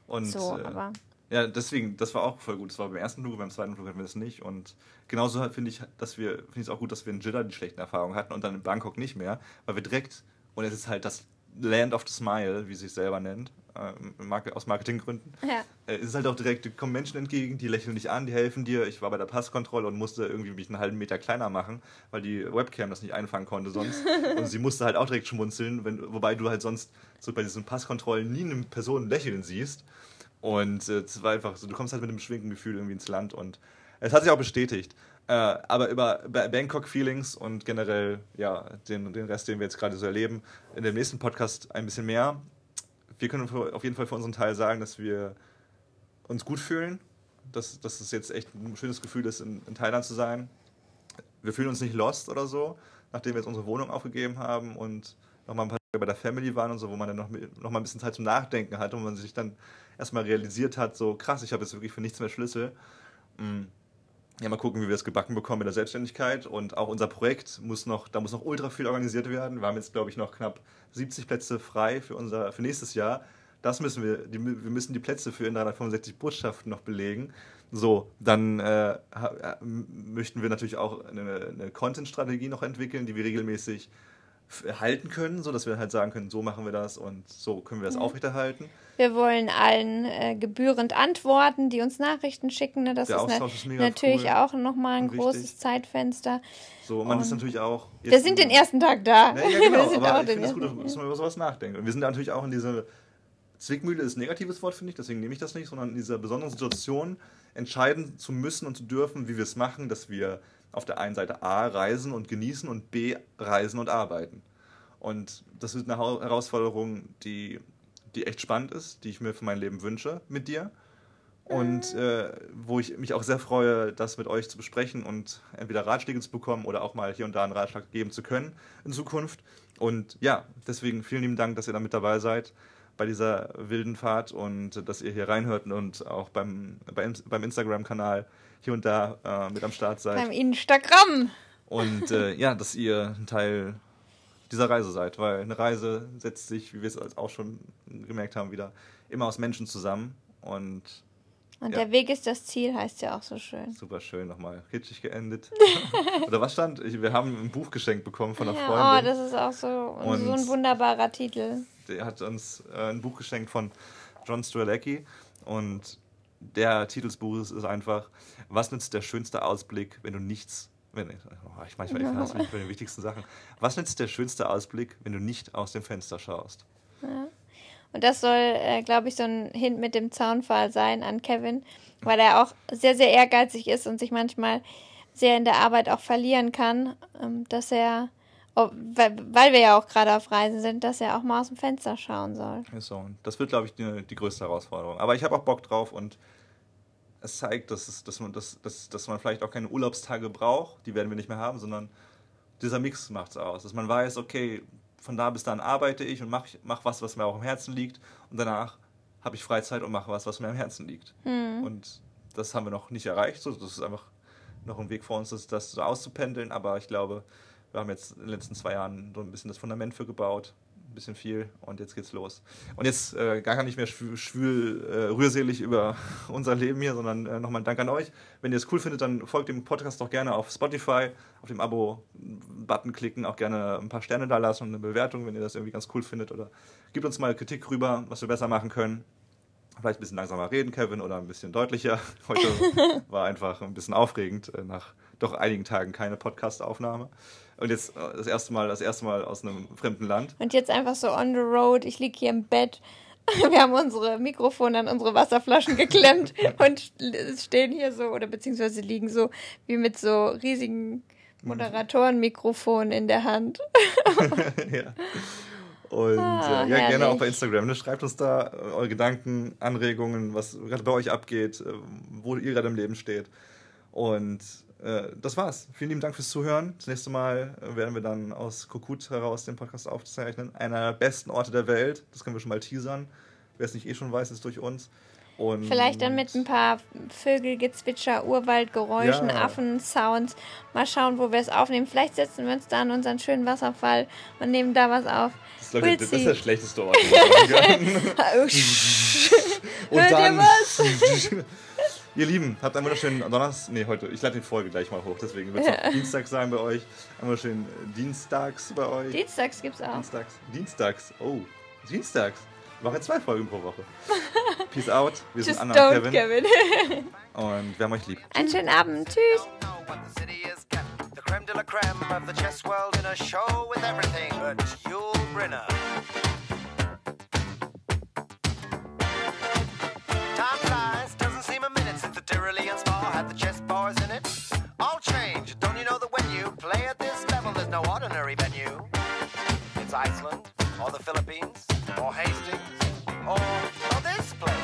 Und, so äh, aber Ja, deswegen, das war auch voll gut. Das war beim ersten Flug, beim zweiten Flug hatten wir das nicht. Und genauso halt finde ich, dass wir, finde ich es auch gut, dass wir in Jeddah die schlechten Erfahrungen hatten und dann in Bangkok nicht mehr, weil wir direkt, und es ist halt das Land of the Smile, wie sie es selber nennt, äh, aus Marketinggründen, ja. äh, es ist halt auch direkt, kommen Menschen entgegen, die lächeln dich an, die helfen dir. Ich war bei der Passkontrolle und musste irgendwie mich einen halben Meter kleiner machen, weil die Webcam das nicht einfangen konnte sonst. und sie musste halt auch direkt schmunzeln, wenn, wobei du halt sonst so bei diesen Passkontrollen nie eine Person lächeln siehst. Und äh, es war einfach so, du kommst halt mit einem schwingenden Gefühl irgendwie ins Land und es hat sich auch bestätigt. Äh, aber über Ba- Bangkok-Feelings und generell, ja, den, den Rest, den wir jetzt gerade so erleben, in dem nächsten Podcast ein bisschen mehr. Wir können auf jeden Fall für unseren Teil sagen, dass wir uns gut fühlen, dass, dass es jetzt echt ein schönes Gefühl ist, in, in Thailand zu sein. Wir fühlen uns nicht lost oder so, nachdem wir jetzt unsere Wohnung aufgegeben haben und nochmal ein paar bei der Family waren und so, wo man dann noch, noch mal ein bisschen Zeit zum Nachdenken hatte und man sich dann erstmal realisiert hat, so krass, ich habe jetzt wirklich für nichts mehr Schlüssel. Mm. Ja, mal gucken, wie wir das gebacken bekommen mit der Selbstständigkeit. Und auch unser Projekt muss noch, da muss noch ultra viel organisiert werden. Wir haben jetzt, glaube ich, noch knapp 70 Plätze frei für unser, für nächstes Jahr. Das müssen wir, die, wir müssen die Plätze für in 365 Botschaften noch belegen. So, dann äh, äh, möchten wir natürlich auch eine, eine Content-Strategie noch entwickeln, die wir regelmäßig halten können, so dass wir halt sagen können, so machen wir das und so können wir das aufrechterhalten. Wir wollen allen äh, gebührend antworten, die uns Nachrichten schicken. Ne? Das Der ist ist natürlich cool auch nochmal ein großes wichtig. Zeitfenster. So, man ist Und natürlich auch. Wir sind den ersten Tag da. Ja, ja genau, wir sind aber auch ich finde es gut, dass man über sowas nachdenkt. Und wir sind natürlich auch in dieser Zwickmühle, ist ein negatives Wort, finde ich, deswegen nehme ich das nicht, sondern in dieser besonderen Situation entscheiden zu müssen und zu dürfen, wie wir es machen, dass wir auf der einen Seite A reisen und genießen und B reisen und arbeiten. Und das ist eine Herausforderung, die, die echt spannend ist, die ich mir für mein Leben wünsche mit dir. Und äh, wo ich mich auch sehr freue, das mit euch zu besprechen und entweder Ratschläge zu bekommen oder auch mal hier und da einen Ratschlag geben zu können in Zukunft. Und ja, deswegen vielen lieben Dank, dass ihr da mit dabei seid bei dieser wilden Fahrt und dass ihr hier reinhört und auch beim, beim, beim Instagram-Kanal hier und da äh, mit am Start seid. Beim Instagram. Und äh, ja, dass ihr ein Teil dieser Reise seid, weil eine Reise setzt sich, wie wir es auch schon gemerkt haben, wieder immer aus Menschen zusammen. Und Und Ja. der Weg ist das Ziel, heißt ja auch so schön. super schön nochmal kitschig geendet. Oder was stand? Wir haben ein Buch geschenkt bekommen von einer Ja, oh, Freundin. das ist auch so, Und- so ein wunderbarer Titel. Der hat uns äh, ein Buch geschenkt von John Strzelecki und der Titel des Buches ist einfach Was nützt der schönste Ausblick, wenn du nichts wenn, oh, ich manchmal ich hasse mich für die wichtigsten Sachen. Was nützt der schönste Ausblick, wenn du nicht aus dem Fenster schaust? Und das soll, äh, glaube ich, so ein Hint mit dem Zaunfall sein an Kevin, weil er auch sehr, sehr ehrgeizig ist und sich manchmal sehr in der Arbeit auch verlieren kann, ähm, dass er, weil, weil wir ja auch gerade auf Reisen sind, dass er auch mal aus dem Fenster schauen soll. Ist So, das wird, glaube ich, die, die größte Herausforderung. Aber ich habe auch Bock drauf und es zeigt, dass, es, dass, man, dass, dass, dass man vielleicht auch keine Urlaubstage braucht, die werden wir nicht mehr haben, sondern dieser Mix macht es aus. Dass man weiß, okay, von da bis dann arbeite ich und mache mach was, was mir auch am Herzen liegt und danach habe ich Freizeit und mache was, was mir am Herzen liegt. Und das haben wir noch nicht erreicht. So, das ist einfach noch ein Weg vor uns, das, das so auszupendeln. Aber ich glaube, wir haben jetzt in den letzten zwei Jahren so ein bisschen das Fundament für gebaut. Ein bisschen viel und jetzt geht's los. Und jetzt äh, gar nicht mehr schwül, schwül äh, rührselig über unser Leben hier, sondern äh, nochmal ein Dank an euch. Wenn ihr es cool findet, dann folgt dem Podcast doch gerne auf Spotify, auf dem Abo-Button klicken, auch gerne ein paar Sterne da lassen und eine Bewertung, wenn ihr das irgendwie ganz cool findet. Oder gebt uns mal Kritik rüber, was wir besser machen können. Vielleicht ein bisschen langsamer reden, Kevin, oder ein bisschen deutlicher. Heute war einfach ein bisschen aufregend äh, nach doch einigen Tagen keine Podcast-Aufnahme. Und jetzt äh, das erste Mal, das erste Mal aus einem fremden Land. Und jetzt einfach so on the road, ich liege hier im Bett. Wir haben unsere Mikrofone an unsere Wasserflaschen geklemmt und stehen hier so oder beziehungsweise liegen so wie mit so riesigen Moderatorenmikrofonen in der Hand. ja. Und Ah, äh, ja, gerne herrlich. auch bei Instagram. Ne? Schreibt uns da äh, eure Gedanken, Anregungen, was gerade bei euch abgeht, äh, wo ihr gerade im Leben steht. Und das war's. Vielen lieben Dank fürs Zuhören. Das nächste Mal äh, werden wir dann aus Kokut heraus den Podcast aufzeichnen. Einer der besten Orte der Welt. Das können wir schon mal teasern. Wer es nicht eh schon weiß, ist durch uns. Und Vielleicht dann mit ein paar Vögelgezwitscher, Urwaldgeräuschen, Ja. Affensounds. Mal schauen, wo wir es aufnehmen. Vielleicht setzen wir uns da an unseren schönen Wasserfall und nehmen da was auf. Das ist, ich, das ist der schlechteste Ort. Oh, Und Hört ihr dann, was? ihr Lieben, habt einen wunderschönen Donnerstag. Nee, heute. Ich lade die Folge gleich mal hoch, deswegen wird es auch Dienstag sein bei euch. Einen wunderschönen Dienstags bei euch. Dienstags gibt's auch. Dienstags. Dienstags. Oh, Dienstags. Wir machen zwei Folgen pro Woche. Peace out. Wir sind Anna don't, und Kevin. Kevin. Und wir haben euch lieb. Einen schönen Abend. Tschüss. creme de la creme of the chess world in a show with everything but Yul Brynner. Philippines, or Hastings, or, or this place.